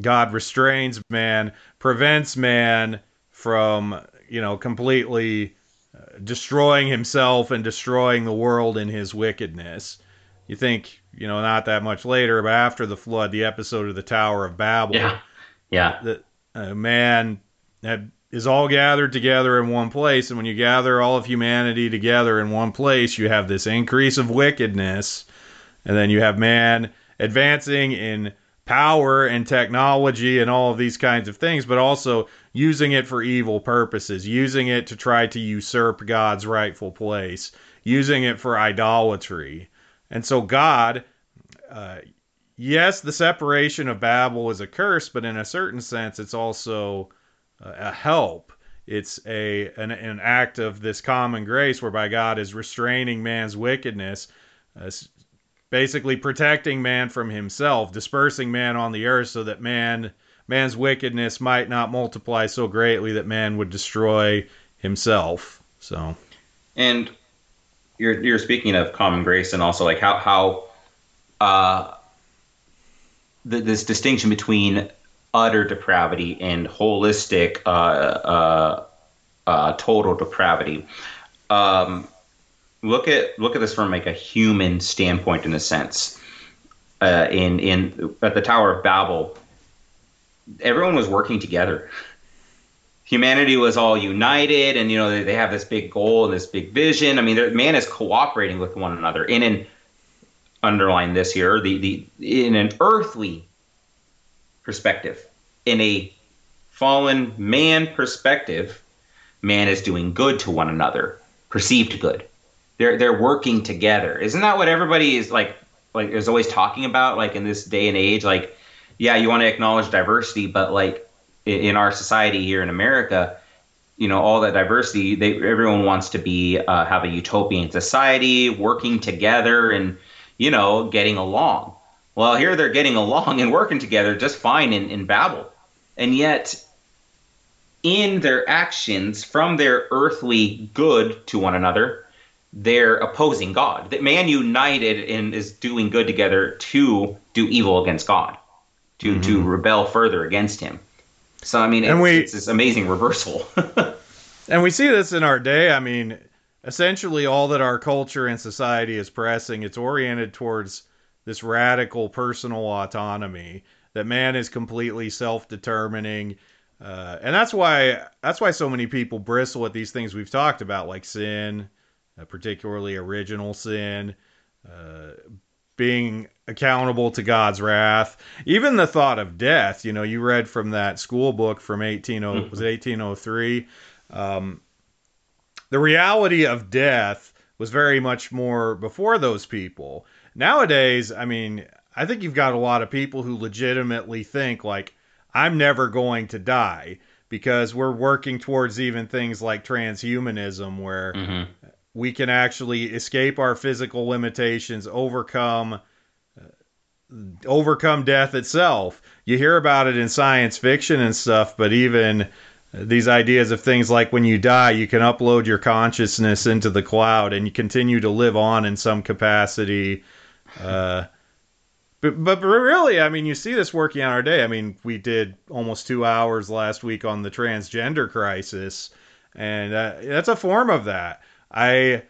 God restrains man, prevents man from, you know, completely uh, destroying himself and destroying the world in his wickedness. You think you know, not that much later, but after the flood, the episode of the Tower of Babel. Yeah. Yeah. The uh, man that is all gathered together in one place. And when you gather all of humanity together in one place, you have this increase of wickedness. And then you have man advancing in power and technology and all of these kinds of things, but also using it for evil purposes, using it to try to usurp God's rightful place, using it for idolatry. And so God, uh, yes, the separation of Babel is a curse, but in a certain sense, it's also a help. It's a an, an, act of this common grace whereby God is restraining man's wickedness, uh, basically protecting man from himself, dispersing man on the earth so that man man's wickedness might not multiply so greatly that man would destroy himself. So, and you're you're speaking of common grace and also like how how uh, this distinction between utter depravity and holistic uh, uh, uh, total depravity. Um, look at look at this from like a human standpoint in a sense. Uh, in in at the Tower of Babel, everyone was working together humanity was all united and you know they, they have this big goal and this big vision i mean man is cooperating with one another in an underline this here the, the in an earthly perspective in a fallen man perspective man is doing good to one another perceived good. They're they're working together. Isn't that what everybody is like like is always talking about like in this day and age? Like yeah you want to acknowledge diversity but like in our society here in America, you know, all that diversity, they everyone wants to be uh, have a utopian society, working together, and you know, getting along. Well, here they're getting along and working together just fine in, in Babel, and yet in their actions from their earthly good to one another, they're opposing God. That man united and is doing good together to do evil against God, to mm-hmm. to rebel further against Him. So I mean, it's, we, it's this amazing reversal. and we see this in our day. I mean, essentially, all that our culture and society is pressing, it's oriented towards this radical personal autonomy. That man is completely self-determining uh, and that's why that's why so many people bristle at these things we've talked about, like sin, uh, particularly original sin, uh, being accountable to God's wrath, even the thought of death. You know, you read from that school book from 18 mm-hmm. was 1803. Um, the reality of death was very much more before those people. Nowadays, I mean, I think you've got a lot of people who legitimately think like I'm never going to die because we're working towards even things like transhumanism where mm-hmm. we can actually escape our physical limitations, overcome uh, overcome death itself. You hear about it in science fiction and stuff, but even these ideas of things like when you die, you can upload your consciousness into the cloud and you continue to live on in some capacity. Uh, but, but really, I mean, you see this working on our day. I mean, we did almost two hours last week on the transgender crisis, and uh, that's a form of that. I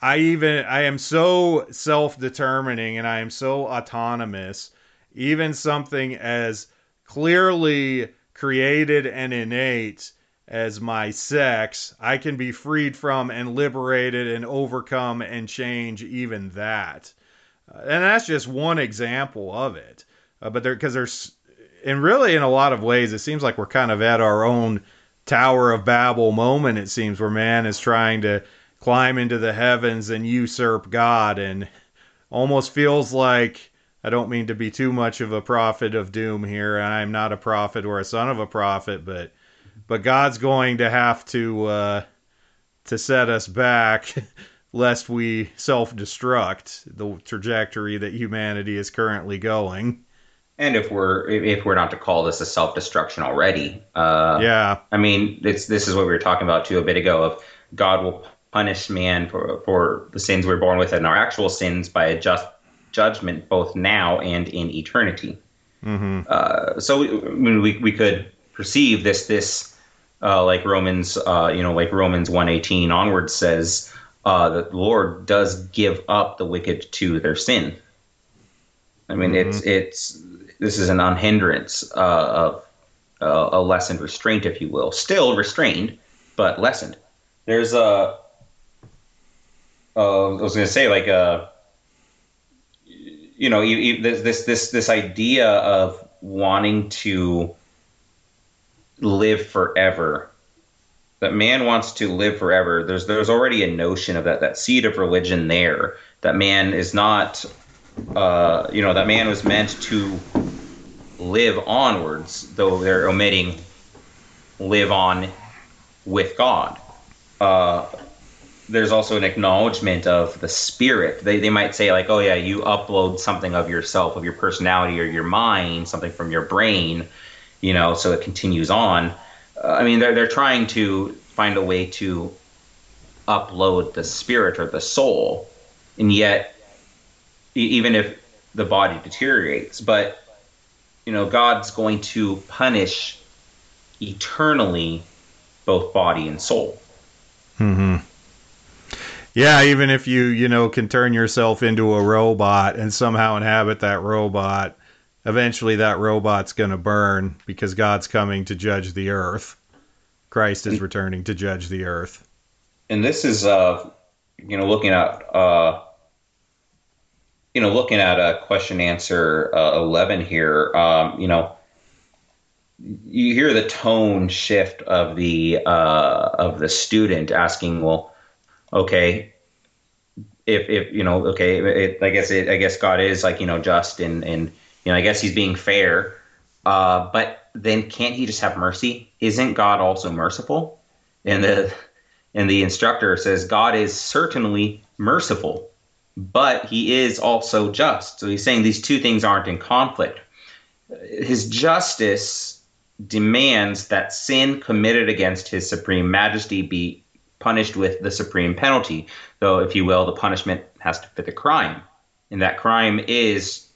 I even I am so self-determining and I am so autonomous. Even something as clearly created and innate as my sex, I can be freed from and liberated and overcome and change even that. Uh, and that's just one example of it. Uh, but there, because there's, and really in a lot of ways, it seems like we're kind of at our own Tower of Babel moment. It seems where man is trying to climb into the heavens and usurp God, and almost feels like. I don't mean to be too much of a prophet of doom here. and I'm not a prophet or a son of a prophet, but but God's going to have to uh, to set us back lest we self destruct the trajectory that humanity is currently going. And if we're if we're not to call this a self destruction already, uh, yeah, I mean, it's this is what we were talking about too a bit ago. Of God will punish man for for the sins we're born with and our actual sins by a just judgment both now and in eternity. Mm-hmm. Uh, so we, I mean, we we could perceive this this uh, like Romans uh, you know like Romans one eighteen onwards says uh, that the Lord does give up the wicked to their sin. I mean, mm-hmm. it's it's this is an unhindrance uh, of uh, a lessened restraint, if you will. Still restrained, but lessened. There's a. Uh, I was going to say like a. You know, you, you, this this this this idea of wanting to live forever that man wants to live forever, there's there's already a notion of that that seed of religion there. That man is not, uh, you know, that man was meant to live onwards, though they're omitting live on with God. Uh, there's also an acknowledgement of the spirit. They, they might say, like, oh, yeah, you upload something of yourself, of your personality or your mind, something from your brain, you know, so it continues on. Uh, I mean, they're they're trying to find a way to upload the spirit or the soul, and yet, even if the body deteriorates, but you know, God's going to punish eternally both body and soul. Hmm. Yeah, even if you you know can turn yourself into a robot and somehow inhabit that robot eventually that robot's going to burn because God's coming to judge the earth. Christ is returning to judge the earth. And this is, uh, you know, looking at, uh, you know, looking at a question answer uh, 11 here, um, you know, you hear the tone shift of the uh, of the student asking, well, okay, if if you know, okay, it, I guess it, I guess God is like you know just and and you know, I guess he's being fair. Uh, but then can't he just have mercy? Isn't God also merciful? And the and the instructor says God is certainly merciful, but he is also just. So he's saying these two things aren't in conflict. His justice demands that sin committed against his supreme majesty be punished with the supreme penalty. Though, if you will, the punishment has to fit the crime. And that crime is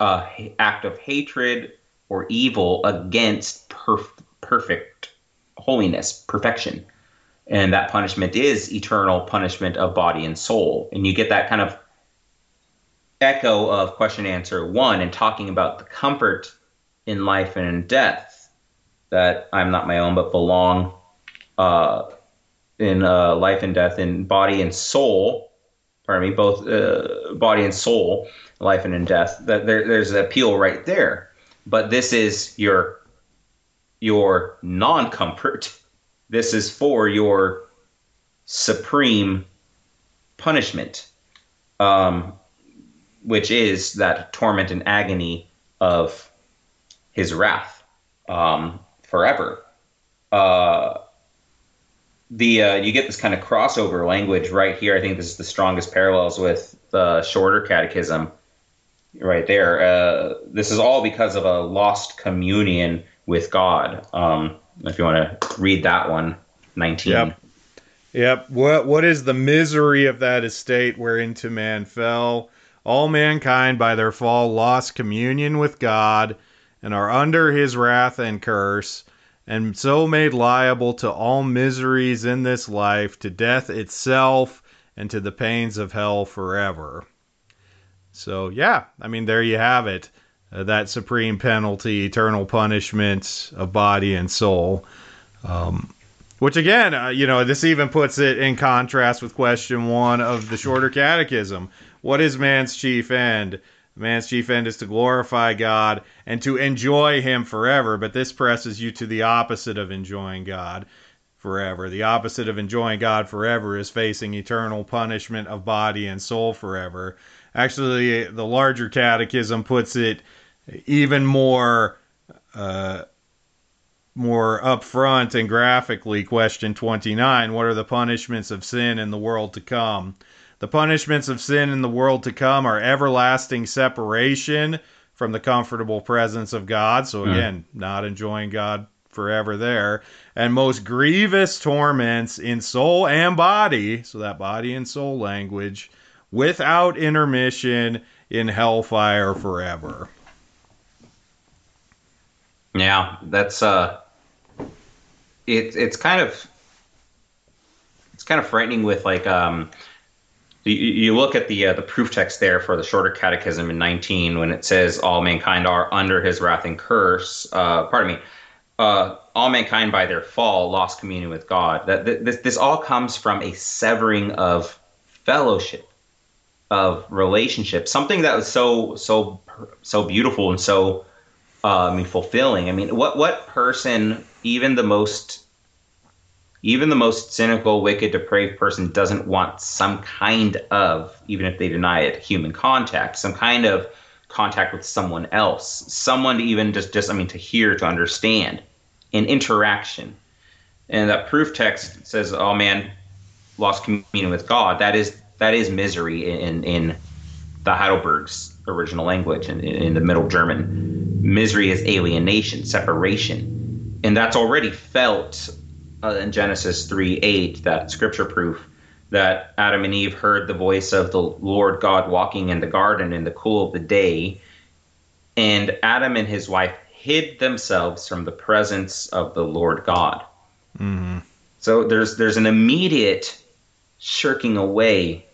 a act of hatred or evil against perf- perfect holiness, perfection. And that punishment is eternal punishment of body and soul. And you get that kind of echo of question answer one and talking about the comfort in life and in death that I'm not my own but belong uh, in uh, life and death in body and soul. Pardon me, both uh, body and soul, life and in death. That there, there's an appeal right there. But this is your your non comfort. This is for your supreme punishment. Um, which is that torment and agony of his wrath um, forever. Uh, the uh, you get this kind of crossover language right here. I think this is the strongest parallels with the shorter catechism, right there. Uh, this is all because of a lost communion with God. Um, if you want to read that one, nineteen. Yep. Yep. What what is the misery of that estate whereinto man fell? all mankind by their fall lost communion with God and are under his wrath and curse, and so made liable to all miseries in this life, to death itself, and to the pains of hell forever. So, yeah, I mean, there you have it. Uh, that supreme penalty, eternal punishment of body and soul. Um, which again, uh, you know, this even puts it in contrast with question one of the shorter catechism, what is man's chief end? Man's chief end is to glorify God and to enjoy Him forever, but this presses you to the opposite of enjoying God forever. The opposite of enjoying God forever is facing eternal punishment of body and soul forever. Actually, the larger catechism puts it even more. Uh, more upfront and graphically, question 29 What are the punishments of sin in the world to come? The punishments of sin in the world to come are everlasting separation from the comfortable presence of God. So, again, not enjoying God forever there. And most grievous torments in soul and body. So, that body and soul language without intermission in hellfire forever. Yeah, that's uh it, it's kind of it's kind of frightening with like um you, you look at the uh, the proof text there for the shorter catechism in 19 when it says all mankind are under his wrath and curse uh, pardon me uh, all mankind by their fall lost communion with god. That this, this all comes from a severing of fellowship of relationship something that was so so so beautiful and so uh, I mean fulfilling. I mean what what person even the most even the most cynical, wicked, depraved person doesn't want some kind of, even if they deny it, human contact, some kind of contact with someone else, someone to even just, just I mean, to hear, to understand, an interaction. And that proof text says, "Oh man, lost communion with God." That is that is misery in in the Heidelberg's original language and in, in the Middle German. Misery is alienation, separation, and that's already felt uh, in Genesis 3 8, that scripture proof that Adam and Eve heard the voice of the Lord God walking in the garden in the cool of the day, and Adam and his wife hid themselves from the presence of the Lord God. Mm-hmm. So there's there's an immediate shirking away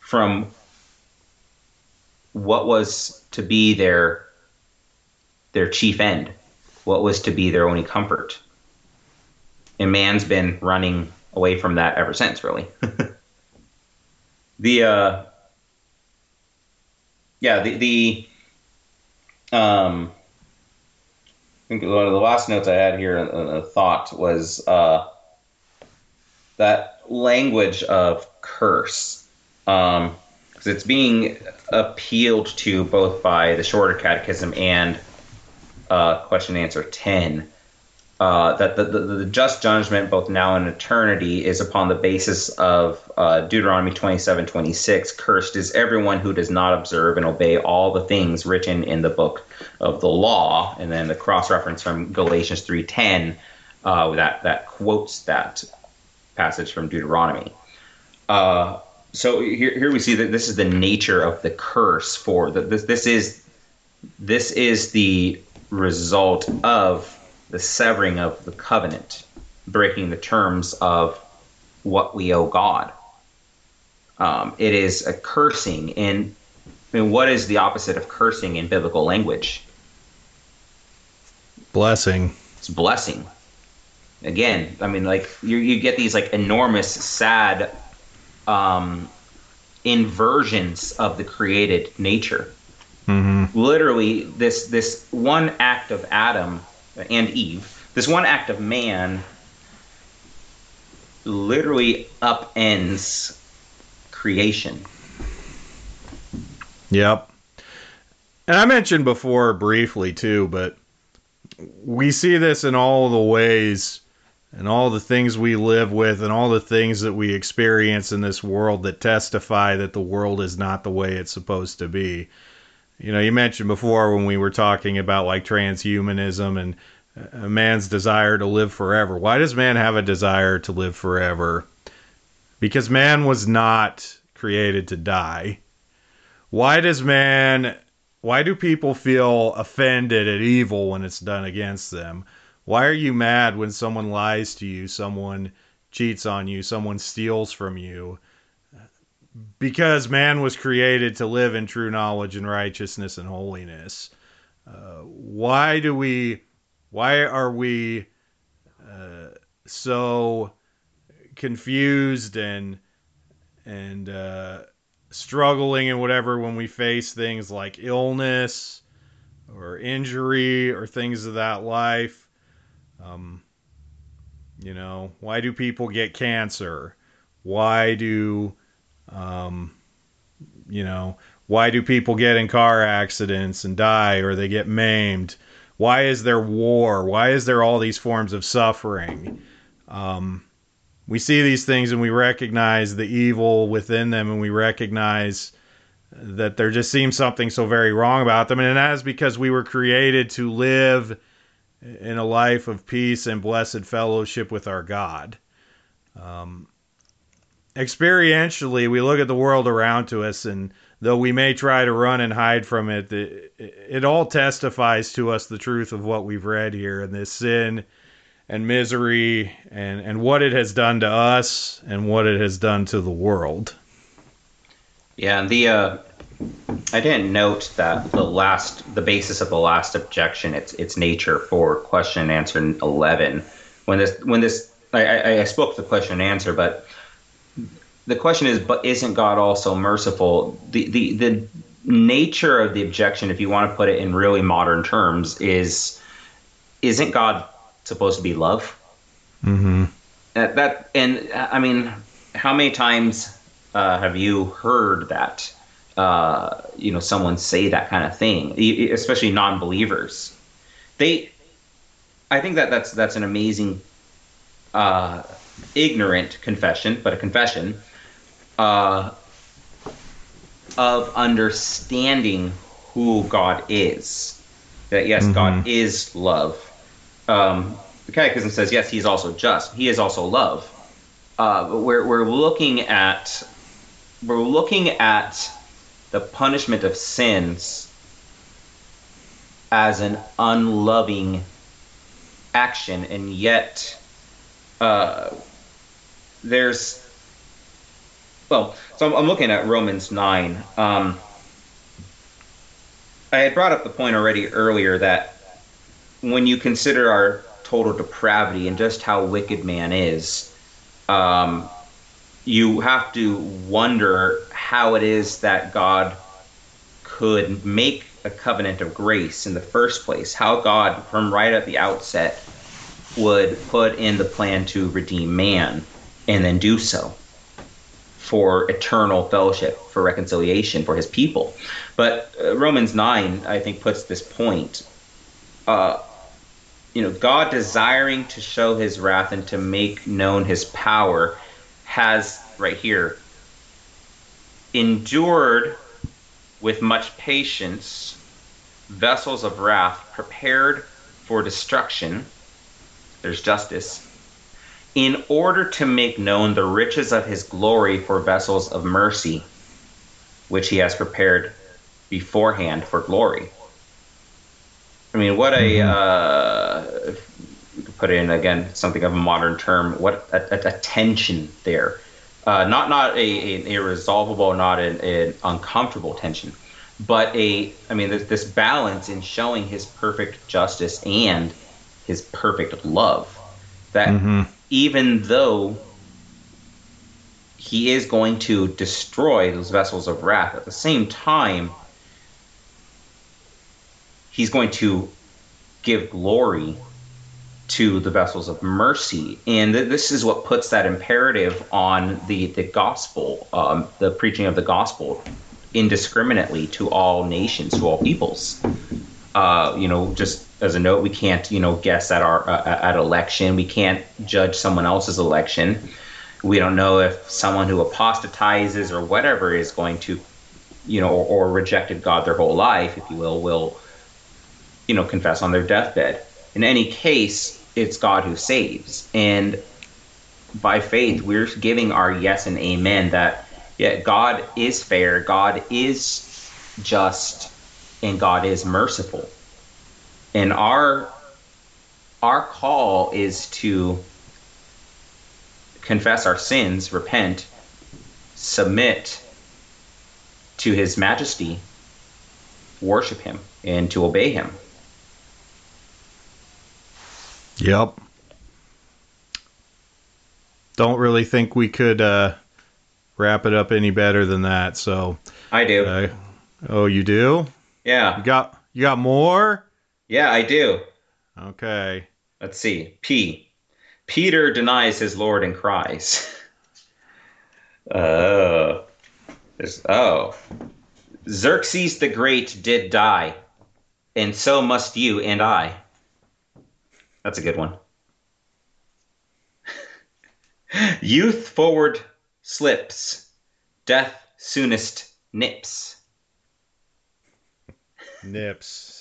from what was to be their their chief end, what was to be their only comfort and man's been running away from that ever since, really. the uh, yeah, the the um, I think one of the last notes I had here, a, thought was uh, that language of curse, because um, it's being appealed to both by the shorter catechism and uh, question and answer ten uh, that the, the, the, just judgment, both now and eternity, is upon the basis of uh, Deuteronomy 27 26. Cursed is everyone who does not observe and obey all the things written in the book of the law. And then the cross reference from Galatians 3 10 uh, that, that quotes that passage from Deuteronomy. Uh, so here, here we see that this is the nature of the curse for the, this. This is this is the result of the severing of the covenant, breaking the terms of what we owe God. Um, it is a cursing. And I mean, what is the opposite of cursing in biblical language? Blessing. It's blessing. Again, I mean, like you, you get these like enormous, sad um, inversions of the created nature. Mm-hmm. Literally, this this one act of Adam and Eve, this one act of man literally upends creation. Yep. And I mentioned before briefly too, but we see this in all the ways and all the things we live with and all the things that we experience in this world that testify that the world is not the way it's supposed to be. You know, you mentioned before when we were talking about like transhumanism and uh, a man's desire to live forever. Why does man have a desire to live forever? Because man was not created to die. Why does man why do people feel offended at evil when it's done against them? Why are you mad when someone lies to you, someone cheats on you, someone steals from you? Because man was created to live in true knowledge and righteousness and holiness. Uh, why do we? Why are we uh, so confused and and uh, struggling and whatever when we face things like illness or injury or things of that life? Um, you know, why do people get cancer? Why do um, you know, why do people get in car accidents and die or they get maimed? Why is there war? Why is there all these forms of suffering? Um, we see these things and we recognize the evil within them and we recognize that there just seems something so very wrong about them. And that is because we were created to live in a life of peace and blessed fellowship with our God. Um, experientially, we look at the world around to us, and though we may try to run and hide from it, it, it all testifies to us the truth of what we've read here and this sin and misery and, and what it has done to us and what it has done to the world. Yeah, and the uh, I didn't note that the last the basis of the last objection its its nature for question and answer eleven. When this when this I, I, I spoke the question and answer, but the question is, but isn't God also merciful? The the the nature of the objection, if you want to put it in really modern terms, is isn't God supposed to be love? Mm-hmm. That, that and I mean, how many times uh, have you heard that? Uh, you know, someone say that kind of thing, especially non-believers. They, I think that that's that's an amazing, uh, ignorant confession, but a confession uh, of understanding who God is. That yes, mm-hmm. God is love. Um, the Catechism says yes, He's also just. He is also love. Uh, but we're we're looking at we're looking at the punishment of sins as an unloving action, and yet uh, there's well, so I'm, looking at Romans 9. Um, I had brought up the point already earlier that when you consider our total depravity and just how wicked man is, um, you have to wonder how it is that God could make a covenant of grace in the first place. How God, from right at the outset, would put in the plan to redeem man and then do so for eternal fellowship, for reconciliation for his people. But uh, Romans 9, I think, puts this point. Uh, you know, God desiring to show his wrath and to make known his power has right here endured with much patience vessels of wrath prepared for destruction. There's justice. In order to make known the riches of his glory for vessels of mercy, which he has prepared beforehand for glory. I mean, what a mm-hmm. uh, put in again something of a modern term. What a, a, a tension there. Uh, not not a, an irresolvable, not an, an, uncomfortable tension, but a I mean this, this balance in showing his perfect justice and his perfect love. That mm-hmm. Even though he is going to destroy those vessels of wrath, at the same time he's going to give glory to the vessels of mercy. And this is what puts that imperative on the, the gospel, um, the preaching of the gospel indiscriminately to all nations, to all peoples. Uh, you know, just as a note, we can't, you know, guess at our uh, at election. We can't judge someone else's election. We don't know if someone who apostatizes or whatever is going to, you know, or, or rejected God their whole life, if you will, will, you know, confess on their deathbed in any case, it's God who saves. And by faith, we're giving our yes and amen that yeah, God is fair, God is just, and God is merciful. And our our call is to confess our sins, repent, submit to his majesty, worship him, and to obey him. Yep. Don't really think we could uh, wrap it up any better than that. So I do. Uh, oh, you do? Yeah. You got you got more? Yeah, I do. Okay. Let's see. P. Peter denies his Lord and cries. Oh. oh. Xerxes the Great did die, and so must you and I. That's a good one. Youth forward slips, death soonest nips. Nips.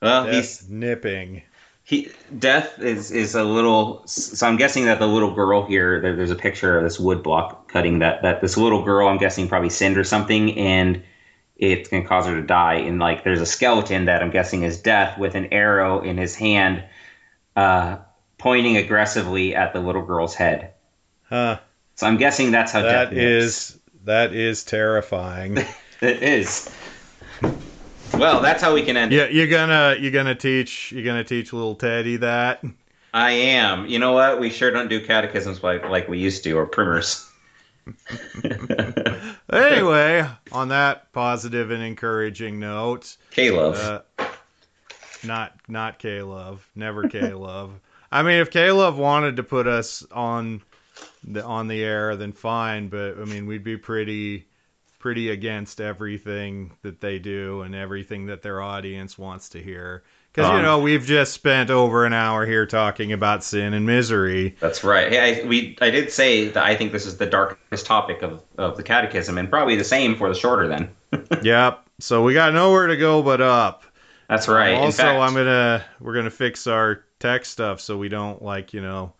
Well, death he's nipping. He death is is a little. So I'm guessing that the little girl here. There, there's a picture of this wood block cutting that that this little girl. I'm guessing probably sinned or something, and it's going to cause her to die. And like, there's a skeleton that I'm guessing is death with an arrow in his hand, uh, pointing aggressively at the little girl's head. Huh. So I'm guessing that's how that death is. That is terrifying. it is. Well, that's how we can end. Yeah, you're gonna you're gonna teach you're gonna teach little Teddy that. I am. You know what? We sure don't do catechisms like like we used to or primers. anyway, on that positive and encouraging note, K-Love. Uh, not not K Love, never K Love. I mean, if K Love wanted to put us on the on the air, then fine. But I mean, we'd be pretty pretty against everything that they do and everything that their audience wants to hear. Because um, you know we've just spent over an hour here talking about sin and misery. That's right. Hey, I, we I did say that I think this is the darkest topic of, of the catechism, and probably the same for the shorter then. yep. So we got nowhere to go but up. That's right. Also, fact, I'm gonna we're gonna fix our tech stuff so we don't like you know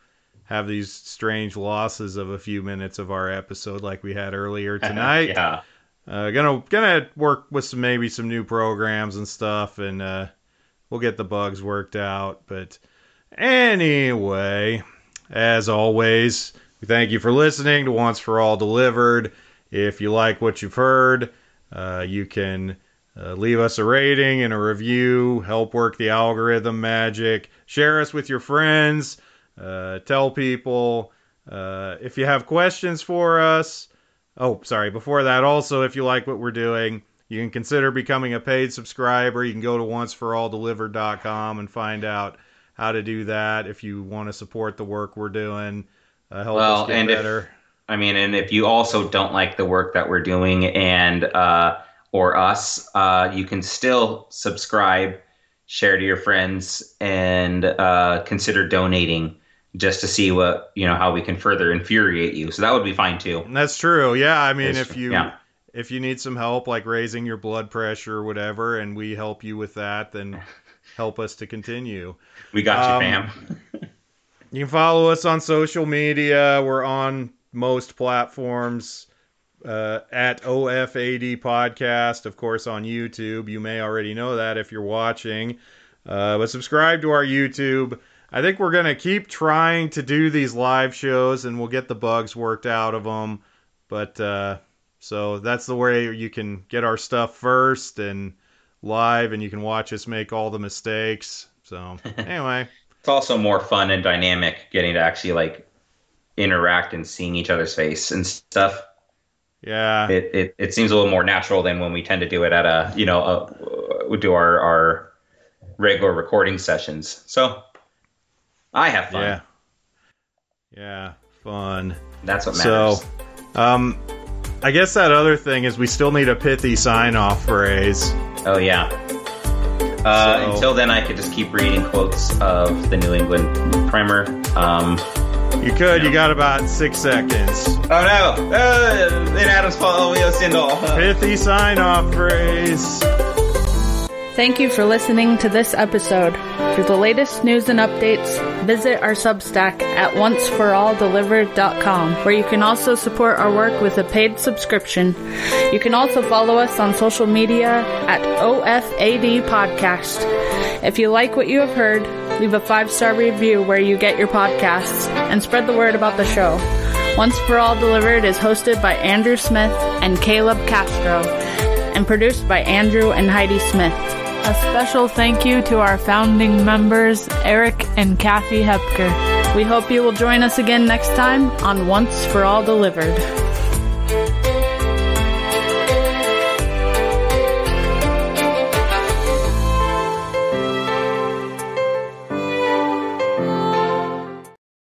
have these strange losses of a few minutes of our episode like we had earlier tonight. yeah. Uh, gonna gonna work with some maybe some new programs and stuff and. uh we'll get the bugs worked out. But anyway, as always, we thank you for listening to Once for All Delivered. If you like what you've heard, uh, you can uh, leave us a rating and a review, help work the algorithm magic, share us with your friends, uh, tell people. Uh, if you have questions for us, oh, sorry, before that, also, if you like what we're doing, you can consider becoming a paid subscriber. You can go to onceforalldelivered.com and find out how to do that if you want to support the work we're doing. Uh, help well, us get and better. If, I mean, and if you also don't like the work that we're doing and uh, or us, uh, you can still subscribe share to your friends, and uh, consider donating just to see what you know how we can further infuriate you. So that would be fine too. That's true. Yeah, I mean, It's- if you yeah. if you need some help, like raising your blood pressure or whatever, and we help you with that, then help us to continue. We got Um, you, fam. You can follow us on social media. We're on most platforms uh, at OFAD Podcast, of course, on YouTube. You may already know that if you're watching. Uh, but subscribe to our YouTube. I think we're going to keep trying to do these live shows and we'll get the bugs worked out of them. But uh, so that's the way you can get our stuff first and live, and you can watch us make all the mistakes. So, anyway. It's also more fun and dynamic getting to actually like interact and seeing each other's face and stuff. Yeah. It, it it seems a little more natural than when we tend to do it at a you know a, we do our our regular recording sessions. So I have fun. Yeah. Yeah. Fun. That's what So, um, I guess that other thing is we still need a pithy sign off phrase. oh yeah. Uh, So- Until then, I could just keep reading quotes of the New England Primer. Um, You could, you got about six seconds. oh no! Uh, in Adam's fault, we sin all. Pithy sign off phrase. Thank you for listening to this episode. For the latest news and updates, visit our Substack at onceforalldelivered.com, where you can also support our work with a paid subscription. You can also follow us on social media at OFAD Podcast. If you like what you have heard, leave a five star review where you get your podcasts and spread the word about the show. Once for All Delivered is hosted by Andrew Smith and Caleb Castro and produced by Andrew and Heidi Smith. A special thank you to our founding members, Eric and Kathy Hepker. We hope you will join us again next time on Once for All Delivered.